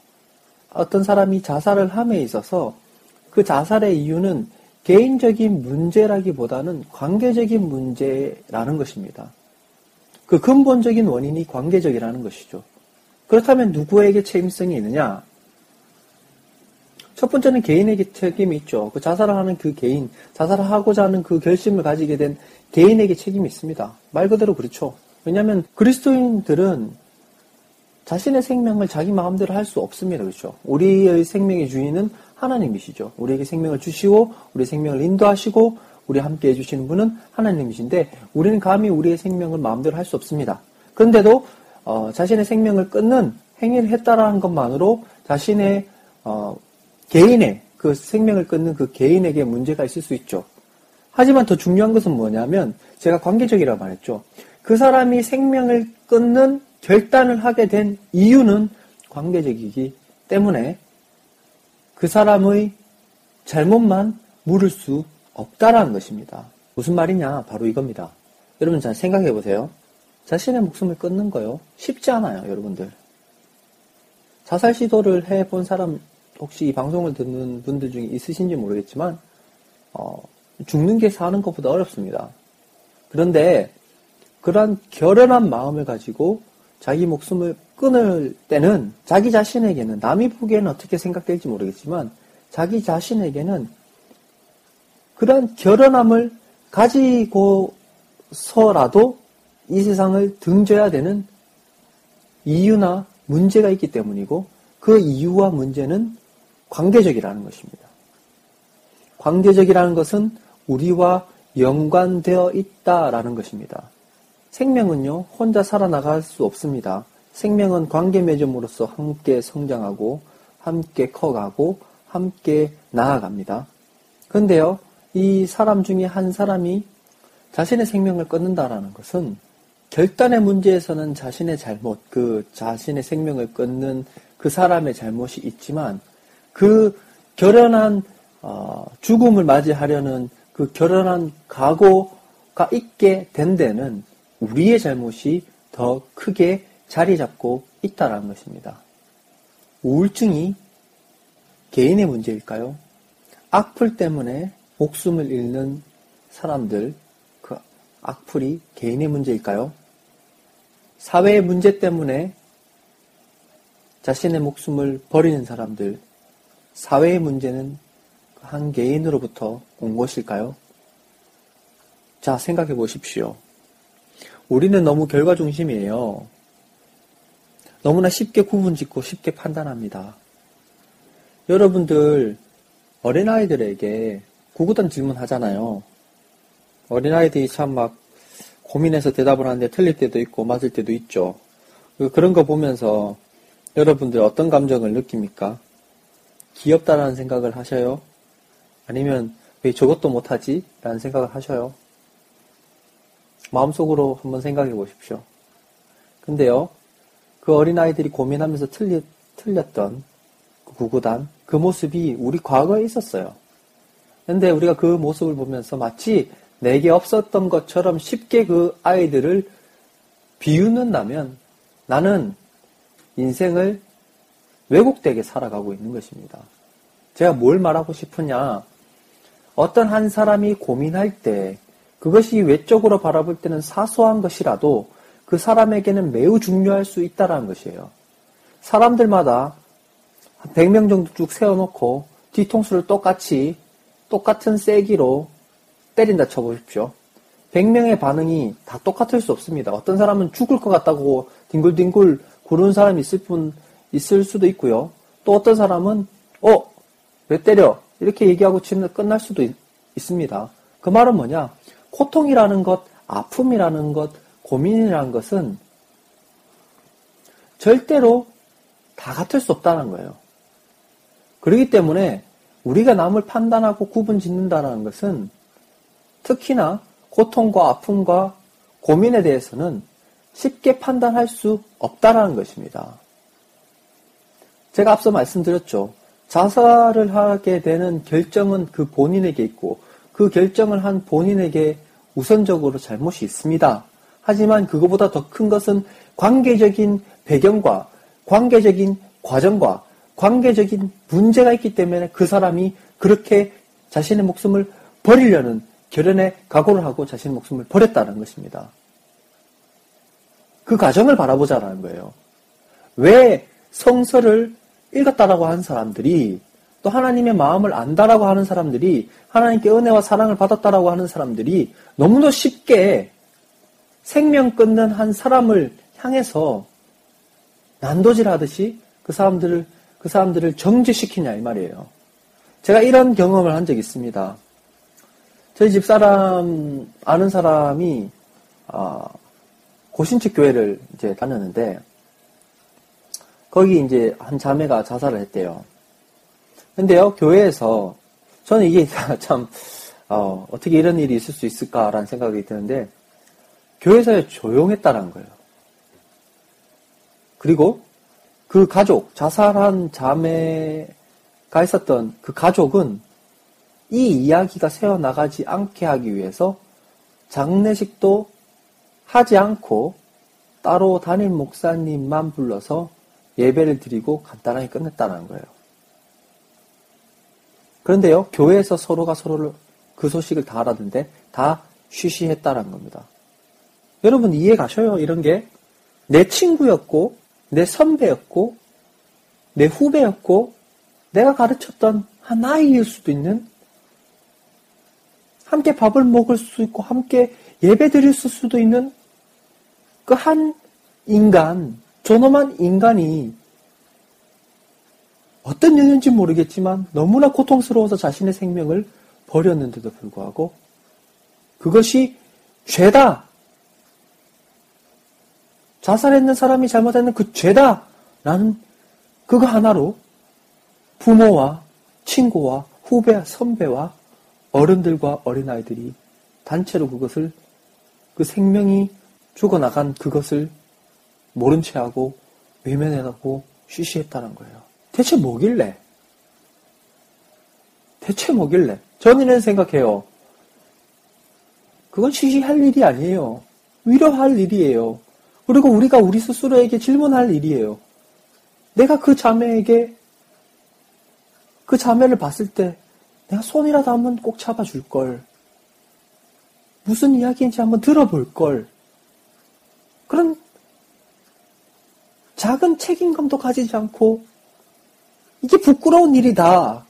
어떤 사람이 자살을 함에 있어서 그 자살의 이유는 개인적인 문제라기보다는 관계적인 문제라는 것입니다. 그 근본적인 원인이 관계적이라는 것이죠. 그렇다면 누구에게 책임성이 있느냐? 첫 번째는 개인에게 책임이 있죠. 그 자살을 하는 그 개인, 자살을 하고자 하는 그 결심을 가지게 된 개인에게 책임이 있습니다. 말 그대로 그렇죠. 왜냐하면 그리스도인들은 자신의 생명을 자기 마음대로 할 수 없습니다. 그렇죠? 우리의 생명의 주인은 하나님이시죠. 우리에게 생명을 주시고 우리 생명을 인도하시고 우리 함께 해주시는 분은 하나님이신데 우리는 감히 우리의 생명을 마음대로 할 수 없습니다. 그런데도 어, 자신의 생명을 끊는 행위를 했다라는 것만으로 자신의 어, 개인의 그 생명을 끊는 그 개인에게 문제가 있을 수 있죠. 하지만 더 중요한 것은 뭐냐면 제가 관계적이라고 말했죠. 그 사람이 생명을 끊는 결단을 하게 된 이유는 관계적이기 때문에 그 사람의 잘못만 물을 수 없다라는 것입니다. 무슨 말이냐? 바로 이겁니다. 여러분 잘 생각해 보세요. 자신의 목숨을 끊는 거요. 쉽지 않아요, 여러분들. 자살 시도를 해 본 사람 혹시 이 방송을 듣는 분들 중에 있으신지 모르겠지만 어, 죽는 게 사는 것보다 어렵습니다. 그런데 그러한 결연한 마음을 가지고 자기 목숨을 끊을 때는 자기 자신에게는 남이 보기에는 어떻게 생각될지 모르겠지만 자기 자신에게는 그러한 결연함을 가지고서라도 이 세상을 등져야 되는 이유나 문제가 있기 때문이고 그 이유와 문제는 관계적이라는 것입니다. 관계적이라는 것은 우리와 연관되어 있다라는 것입니다. 생명은요, 혼자 살아나갈 수 없습니다. 생명은 관계 맺음으로써 함께 성장하고, 함께 커가고, 함께 나아갑니다. 근데요, 이 사람 중에 한 사람이 자신의 생명을 끊는다라는 것은 결단의 문제에서는 자신의 잘못, 그 자신의 생명을 끊는 그 사람의 잘못이 있지만 그 결연한 어, 죽음을 맞이하려는 그 결연한 각오가 있게 된 데는 우리의 잘못이 더 크게 자리 잡고 있다는 것입니다. 우울증이 개인의 문제일까요? 악플 때문에 목숨을 잃는 사람들, 그 악플이 개인의 문제일까요? 사회의 문제 때문에 자신의 목숨을 버리는 사람들, 사회의 문제는 한 개인으로부터 온 것일까요? 자, 생각해 보십시오. 우리는 너무 결과 중심이에요. 너무나 쉽게 구분 짓고 쉽게 판단합니다. 여러분들, 어린아이들에게 구구단 질문 하잖아요. 어린아이들이 참 막 고민해서 대답을 하는데 틀릴 때도 있고 맞을 때도 있죠. 그, 그런 거 보면서 여러분들 어떤 감정을 느낍니까? 귀엽다라는 생각을 하셔요? 아니면 왜 저것도 못하지? 라는 생각을 하셔요? 마음속으로 한번 생각해 보십시오. 근데요, 그 어린아이들이 고민하면서 틀리, 틀렸던 그 구구단, 그 모습이 우리 과거에 있었어요. 근데 우리가 그 모습을 보면서 마치 내게 없었던 것처럼 쉽게 그 아이들을 비웃는다면 나는 인생을 왜곡되게 살아가고 있는 것입니다. 제가 뭘 말하고 싶으냐. 어떤 한 사람이 고민할 때 그것이 외적으로 바라볼 때는 사소한 것이라도 그 사람에게는 매우 중요할 수 있다는 것이에요. 사람들마다 100명 정도 쭉 세워놓고 뒤통수를 똑같이 똑같은 세기로 때린다 쳐보십시오. 100명의 반응이 다 똑같을 수 없습니다. 어떤 사람은 죽을 것 같다고 뒹굴뒹굴 구르는 사람이 있을 뿐 있을 수도 있고요. 또 어떤 사람은 어, 왜 때려? 이렇게 얘기하고 치면 끝날 수도 있, 있습니다. 그 말은 뭐냐? 고통이라는 것, 아픔이라는 것, 고민이라는 것은 절대로 다 같을 수 없다는 거예요. 그렇기 때문에 우리가 남을 판단하고 구분 짓는다는 것은 특히나 고통과 아픔과 고민에 대해서는 쉽게 판단할 수 없다라는 것입니다. 제가 앞서 말씀드렸죠. 자살을 하게 되는 결정은 그 본인에게 있고 그 결정을 한 본인에게 우선적으로 잘못이 있습니다. 하지만 그것보다 더 큰 것은 관계적인 배경과 관계적인 과정과 관계적인 문제가 있기 때문에 그 사람이 그렇게 자신의 목숨을 버리려는 결연의 각오를 하고 자신의 목숨을 버렸다는 것입니다. 그 과정을 바라보자라는 거예요. 왜 성서를 읽었다라고 하는 사람들이 또 하나님의 마음을 안다라고 하는 사람들이 하나님께 은혜와 사랑을 받았다라고 하는 사람들이 너무도 쉽게 생명 끊는 한 사람을 향해서 난도질 하듯이 그 사람들을 그 사람들을 정지시키냐 이 말이에요. 제가 이런 경험을 한 적이 있습니다. 저희 집 사람 아는 사람이 아, 고신축 교회를 이제 다녔는데 거기 이제 한 자매가 자살을 했대요. 근데요, 교회에서 저는 이게 참 어, 어떻게 이런 일이 있을 수 있을까라는 생각이 드는데 교회에서 조용했다는 거예요. 그리고 그 가족, 자살한 자매가 있었던 그 가족은 이 이야기가 새어나가지 않게 하기 위해서 장례식도 하지 않고 따로 담임 목사님만 불러서 예배를 드리고 간단하게 끝냈다는 거예요. 그런데요, 교회에서 서로가 서로를 그 소식을 다 알았는데 다 쉬쉬했다는 겁니다. 여러분 이해 가셔요? 이런 게 내 친구였고 내 선배였고 내 후배였고 내가 가르쳤던 한 아이일 수도 있는 함께 밥을 먹을 수 있고 함께 예배 드릴 수도 있는 그 한 인간, 존엄한 인간이 어떤 연인지 모르겠지만 너무나 고통스러워서 자신의 생명을 버렸는데도 불구하고 그것이 죄다. 자살했는 사람이 잘못했는 그 죄다. 라는 그거 하나로 부모와 친구와 후배, 선배와 어른들과 어린아이들이 단체로 그것을 그 생명이 죽어나간 그것을 모른 채 하고 외면해가고 쉬쉬했다는 거예요. 대체 뭐길래? 대체 뭐길래? 저는 생각해요. 그건 쉬쉬할 일이 아니에요. 위로할 일이에요. 그리고 우리가 우리 스스로에게 질문할 일이에요. 내가 그 자매에게 그 자매를 봤을 때 내가 손이라도 한번 꼭 잡아줄 걸. 무슨 이야기인지 한번 들어볼 걸. 그런 작은 책임감도 가지지 않고 이게 부끄러운 일이다.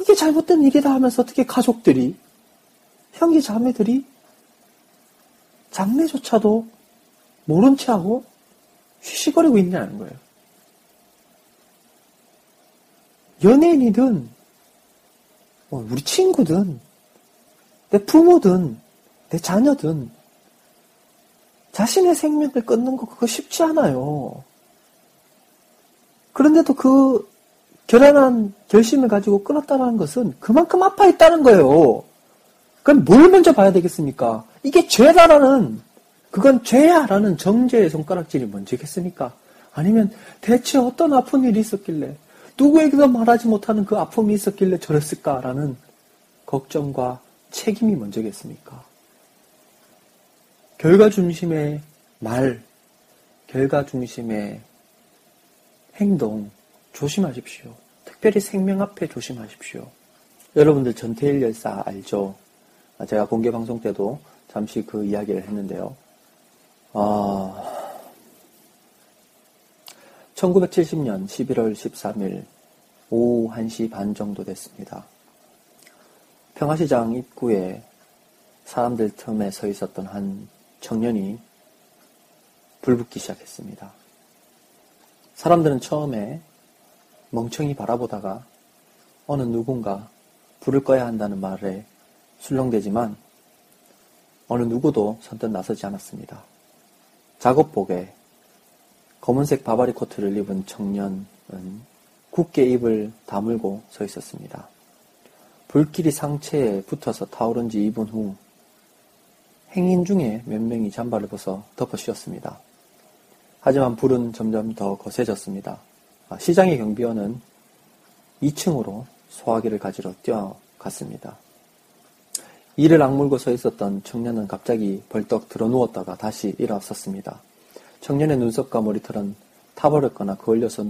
이게 잘못된 일이다 하면서 어떻게 가족들이 형제 자매들이 장례조차도 모른 채 하고 쉬쉬거리고 있냐는 거예요. 연예인이든 뭐 우리 친구든 내 부모든 내 자녀든 자신의 생명을 끊는 거 그거 쉽지 않아요. 그런데도 그 결연한 결심을 가지고 끊었다는 것은 그만큼 아파했다는 거예요. 그럼 뭘 먼저 봐야 되겠습니까? 이게 죄다라는, 그건 죄야 라는 정죄의 손가락질이 먼저겠습니까? 아니면 대체 어떤 아픈 일이 있었길래, 누구에게도 말하지 못하는 그 아픔이 있었길래 저랬을까라는 걱정과 책임이 먼저겠습니까? 결과 중심의 말, 결과 중심의 행동 조심하십시오. 특별히 생명 앞에 조심하십시오. 여러분들 전태일 열사 알죠? 제가 공개 방송 때도 잠시 그 이야기를 했는데요. 어, 1970년 11월 13일 오후 1시 반 정도 됐습니다. 평화시장 입구에 사람들 틈에 서 있었던 한 청년이 불 붙기 시작했습니다. 사람들은 처음에 멍청이 바라보다가 어느 누군가 불을 꺼야 한다는 말에 술렁대지만 어느 누구도 선뜻 나서지 않았습니다. 작업복에 검은색 바바리 코트를 입은 청년은 굳게 입을 다물고 서 있었습니다. 불길이 상체에 붙어서 타오른 지 2분 후 행인 중에 몇 명이 잠바를 벗어 덮어 씌웠습니다. 하지만 불은 점점 더 거세졌습니다. 아, 시장의 경비원은 2층으로 소화기를 가지러 뛰어갔습니다. 이를 악물고 서 있었던 청년은 갑자기 벌떡 들어 누웠다가 다시 일어섰습니다. 청년의 눈썹과 머리털은 타버렸거나 그을려서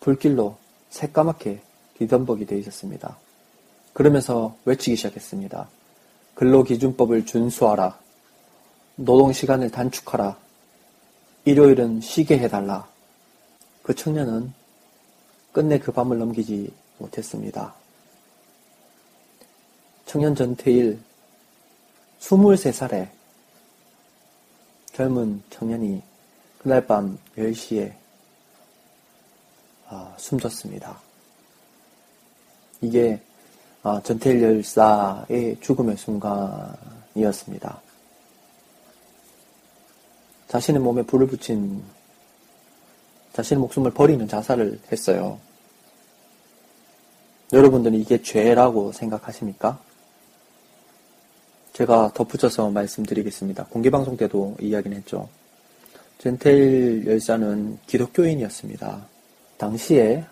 불길로 새까맣게 뒤덤벅이 되어 있었습니다. 그러면서 외치기 시작했습니다. 근로기준법을 준수하라. 노동시간을 단축하라. 일요일은 쉬게 해달라. 그 청년은 끝내 그 밤을 넘기지 못했습니다. 청년 전태일 23살의 젊은 청년이 그날 밤 10시에 아, 숨졌습니다. 이게 아, 전태일 열사의 죽음의 순간이었습니다. 자신의 몸에 불을 붙인 자신의 목숨을 버리는 자살을 했어요. 여러분들은 이게 죄라고 생각하십니까? 제가 덧붙여서 말씀드리겠습니다. 공개방송 때도 이야기는 했죠. 젠테일 열사는 기독교인이었습니다. 당시에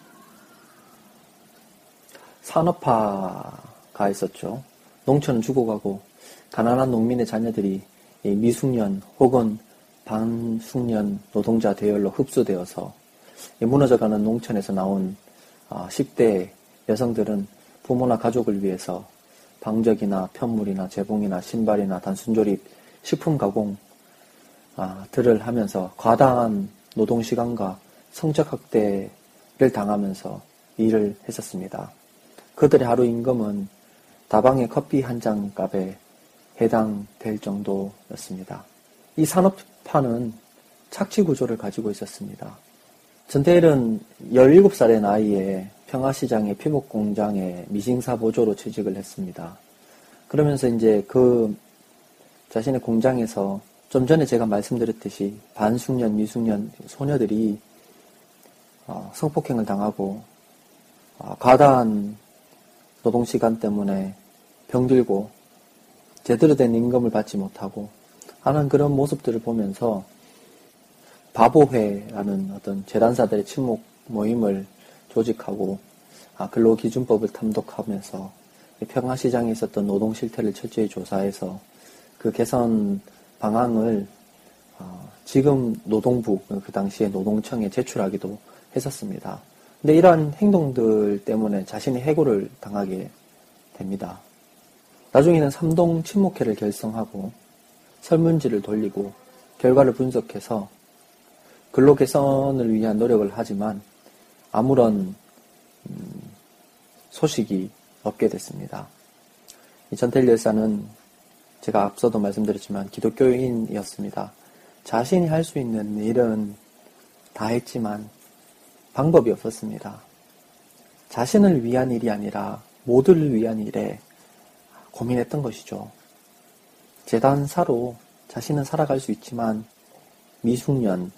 산업화가 있었죠. 농촌은 죽어가고 가난한 농민의 자녀들이 미숙년 혹은 반숙년 노동자 대열로 흡수되어서 무너져가는 농촌에서 나온 10대 아, 여성들은 부모나 가족을 위해서 방적이나 편물이나 재봉이나 신발이나 단순조립, 식품 가공 아, 들을 하면서 과다한 노동 시간과 성적 학대를 당하면서 일을 했었습니다. 그들의 하루 임금은 다방의 커피 한 잔 값에 해당될 정도였습니다. 이 산업 화는 착취 구조를 가지고 있었습니다. 전태일은 17살의 나이에 평화시장의 피복 공장에 미싱사 보조로 취직을 했습니다. 그러면서 이제 그 자신의 공장에서 좀 전에 제가 말씀드렸듯이 반숙년, 미숙년 소녀들이 어, 성폭행을 당하고 어, 과다한 노동시간 때문에 병들고 제대로 된 임금을 받지 못하고 하는 그런 모습들을 보면서 바보회라는 어떤 재단사들의 친목 모임을 조직하고 아, 근로기준법을 탐독하면서 평화시장에 있었던 노동 실태를 철저히 조사해서 그 개선 방안을 어, 지금 노동부 그 당시에 노동청에 제출하기도 했었습니다. 근데 이러한 행동들 때문에 자신이 해고를 당하게 됩니다. 나중에는 삼동 침묵회를 결성하고 설문지를 돌리고 결과를 분석해서 근로 개선을 위한 노력을 하지만 아무런 음, 소식이 없게 됐습니다. 전텔 열사는 제가 앞서도 말씀드렸지만 기독교인이었습니다. 자신이 할 수 있는 일은 다 했지만 방법이 없었습니다. 자신을 위한 일이 아니라 모두를 위한 일에 고민했던 것이죠. 재단사로 자신은 살아갈 수 있지만 미숙년,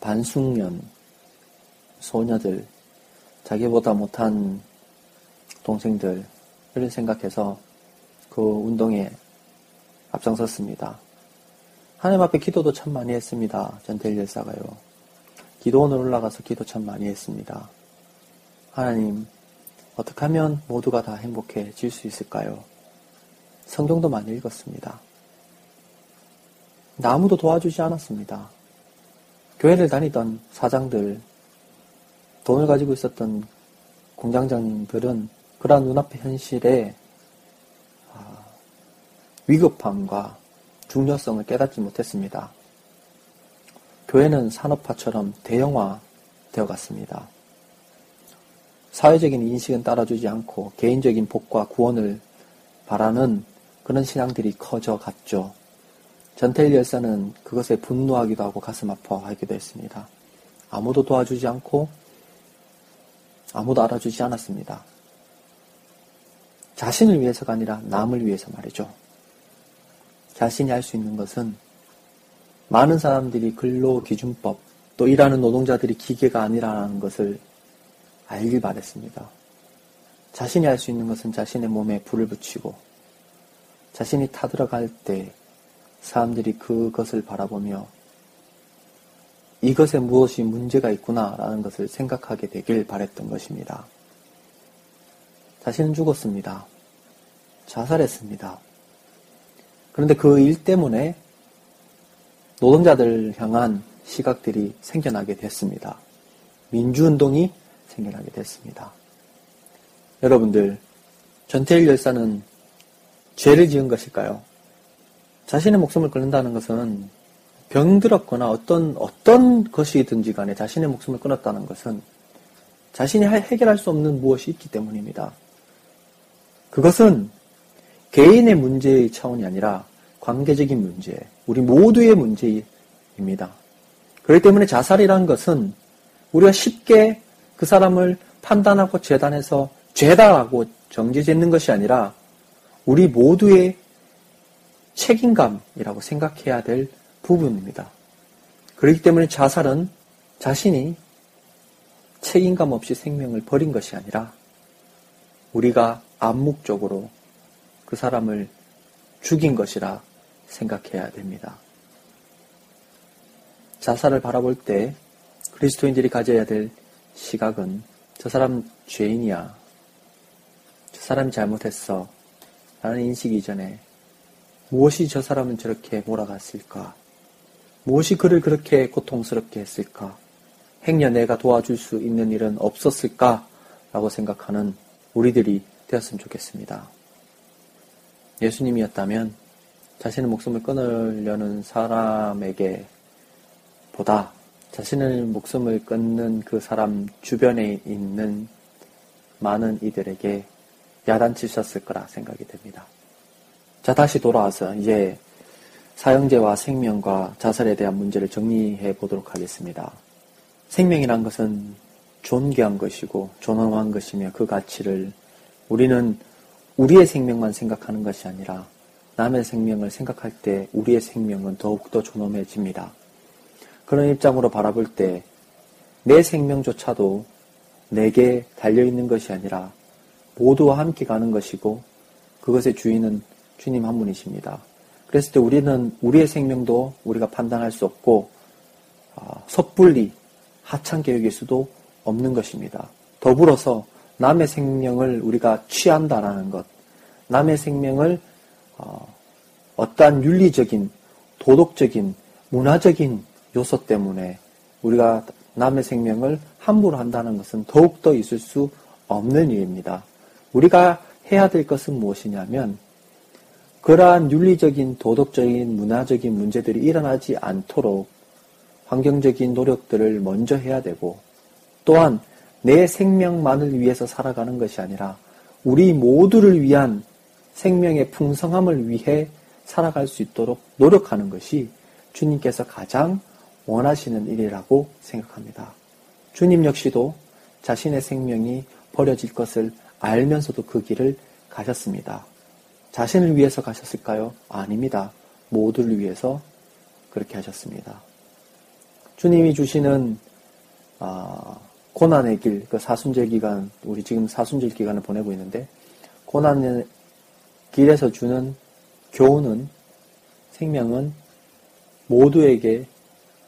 반숙년, 소녀들, 자기보다 못한 동생들을 생각해서 그 운동에 앞장섰습니다. 하나님 앞에 기도도 참 많이 했습니다. 전텔 열사가요. 기도원을 올라가서 기도 참 많이 했습니다. 하나님, 어떻게 하면 모두가 다 행복해질 수 있을까요? 성경도 많이 읽었습니다. 아무도 도와주지 않았습니다. 교회를 다니던 사장들, 돈을 가지고 있었던 공장장님들은 그러한 눈앞의 현실에 아, 위급함과 중요성을 깨닫지 못했습니다. 교회는 산업화처럼 대형화 되어 갔습니다. 사회적인 인식은 따라주지 않고 개인적인 복과 구원을 바라는 그런 신앙들이 커져 갔죠. 전태일 열사는 그것에 분노하기도 하고 가슴 아파하기도 했습니다. 아무도 도와주지 않고 아무도 알아주지 않았습니다. 자신을 위해서가 아니라 남을 위해서 말이죠. 자신이 할 수 있는 것은 많은 사람들이 근로기준법 또 일하는 노동자들이 기계가 아니라는 것을 알길 바랬습니다. 자신이 할 수 있는 것은 자신의 몸에 불을 붙이고 자신이 타들어갈 때 사람들이 그것을 바라보며 이것에 무엇이 문제가 있구나라는 것을 생각하게 되길 바랬던 것입니다. 자신은 죽었습니다. 자살했습니다. 그런데 그 일 때문에 노동자들 향한 시각들이 생겨나게 됐습니다. 민주운동이 생겨나게 됐습니다. 여러분들, 전태일 열사는 죄를 지은 것일까요? 자신의 목숨을 끊는다는 것은 병들었거나 어떤, 어떤 것이든지 간에 자신의 목숨을 끊었다는 것은 자신이 해결할 수 없는 무엇이 있기 때문입니다. 그것은 개인의 문제의 차원이 아니라 관계적인 문제, 우리 모두의 문제입니다. 그렇기 때문에 자살이라는 것은 우리가 쉽게 그 사람을 판단하고 재단해서 죄다라고 정죄짓는 것이 아니라 우리 모두의 책임감이라고 생각해야 될 부분입니다. 그렇기 때문에 자살은 자신이 책임감 없이 생명을 버린 것이 아니라 우리가 암묵적으로 그 사람을 죽인 것이라 생각해야 됩니다. 자살을 바라볼 때 그리스도인들이 가져야 될 시각은 저 사람 죄인이야. 저 사람이 잘못했어. 라는 인식 이전에 무엇이 저 사람은 저렇게 몰아갔을까? 무엇이 그를 그렇게 고통스럽게 했을까? 행여 내가 도와줄 수 있는 일은 없었을까? 라고 생각하는 우리들이 되었으면 좋겠습니다. 예수님이었다면 자신의 목숨을 끊으려는 사람에게 보다 자신의 목숨을 끊는 그 사람 주변에 있는 많은 이들에게 야단치셨을 거라 생각이 됩니다. 자, 다시 돌아와서 이제 사형제와 생명과 자살에 대한 문제를 정리해 보도록 하겠습니다. 생명이란 것은 존귀한 것이고 존엄한 것이며 그 가치를 우리는 우리의 생명만 생각하는 것이 아니라 남의 생명을 생각할 때 우리의 생명은 더욱더 존엄해집니다. 그런 입장으로 바라볼 때 내 생명조차도 내게 달려있는 것이 아니라 모두와 함께 가는 것이고 그것의 주인은 주님 한 분이십니다. 그랬을 때 우리는 우리의 생명도 우리가 판단할 수 없고 어, 섣불리 하찮 계획일 수도 없는 것입니다. 더불어서 남의 생명을 우리가 취한다라는 것, 남의 생명을 어, 어떠한 윤리적인, 도덕적인, 문화적인 요소 때문에 우리가 남의 생명을 함부로 한다는 것은 더욱더 있을 수 없는 일입니다. 우리가 해야 될 것은 무엇이냐면 그러한 윤리적인, 도덕적인, 문화적인 문제들이 일어나지 않도록 환경적인 노력들을 먼저 해야 되고 또한 내 생명만을 위해서 살아가는 것이 아니라 우리 모두를 위한 생명의 풍성함을 위해 살아갈 수 있도록 노력하는 것이 주님께서 가장 원하시는 일이라고 생각합니다. 주님 역시도 자신의 생명이 버려질 것을 알면서도 그 길을 가셨습니다. 자신을 위해서 가셨을까요? 아닙니다. 모두를 위해서 그렇게 하셨습니다. 주님이 주시는 아, 고난의 길, 그 사순절 기간, 우리 지금 사순절 기간을 보내고 있는데 고난의 길에서 주는 교훈은 생명은 모두에게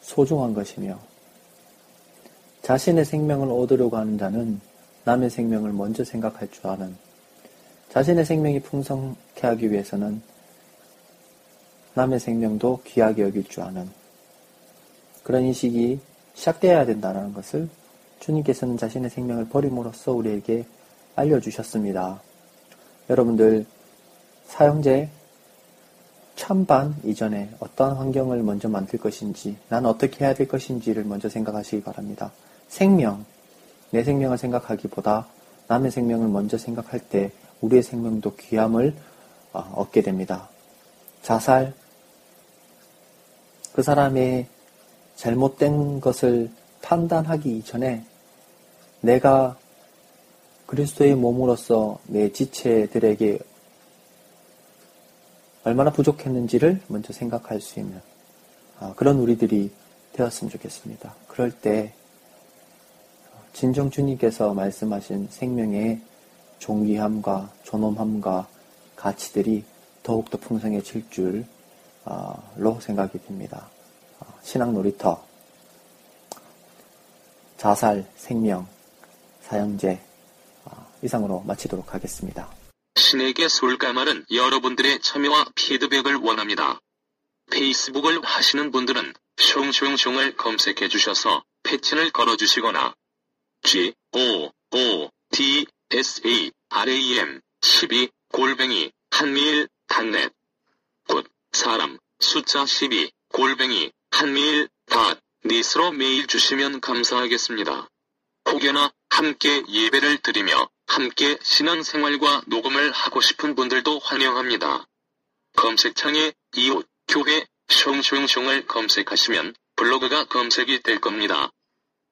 소중한 것이며 자신의 생명을 얻으려고 하는 자는 남의 생명을 먼저 생각할 줄 아는 자신의 생명이 풍성케 하기 위해서는 남의 생명도 귀하게 여길 줄 아는 그런 인식이 시작되어야 된다는 것을 주님께서는 자신의 생명을 버림으로써 우리에게 알려주셨습니다. 여러분들 사형제 찬반 이전에 어떠한 환경을 먼저 만들 것인지, 난 어떻게 해야 될 것인지를 먼저 생각하시기 바랍니다. 생명, 내 생명을 생각하기보다 남의 생명을 먼저 생각할 때 우리의 생명도 귀함을 어, 얻게 됩니다. 자살, 그 사람의 잘못된 것을 판단하기 이전에 내가 그리스도의 몸으로서 내 지체들에게 얼마나 부족했는지를 먼저 생각할 수 있는 아, 그런 우리들이 되었으면 좋겠습니다. 그럴 때 진정 주님께서 말씀하신 생명의 존귀함과 존엄함과 가치들이 더욱더 풍성해질 줄로 생각이 듭니다. 아, 신앙 놀이터, 자살, 생명, 사형제 아, 이상으로 마치도록 하겠습니다. 신에게 솔까말은 여러분들의 참여와 피드백을 원합니다. 페이스북을 하시는 분들은 숑숑숑을 검색해 주셔서 페친을 걸어 주시거나 G O O D S A R A M 12 골뱅이 한메일 dot net good 사람 숫자 12 골뱅이 한메일 dot net으로 메일 주시면 감사하겠습니다. 혹여나 함께 예배를 드리며 함께 신앙생활과 녹음을 하고 싶은 분들도 환영합니다. 검색창에 이웃, 교회, 숑숑숑을 검색하시면 블로그가 검색이 될 겁니다.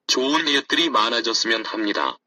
좋은 이웃들이 많아졌으면 합니다.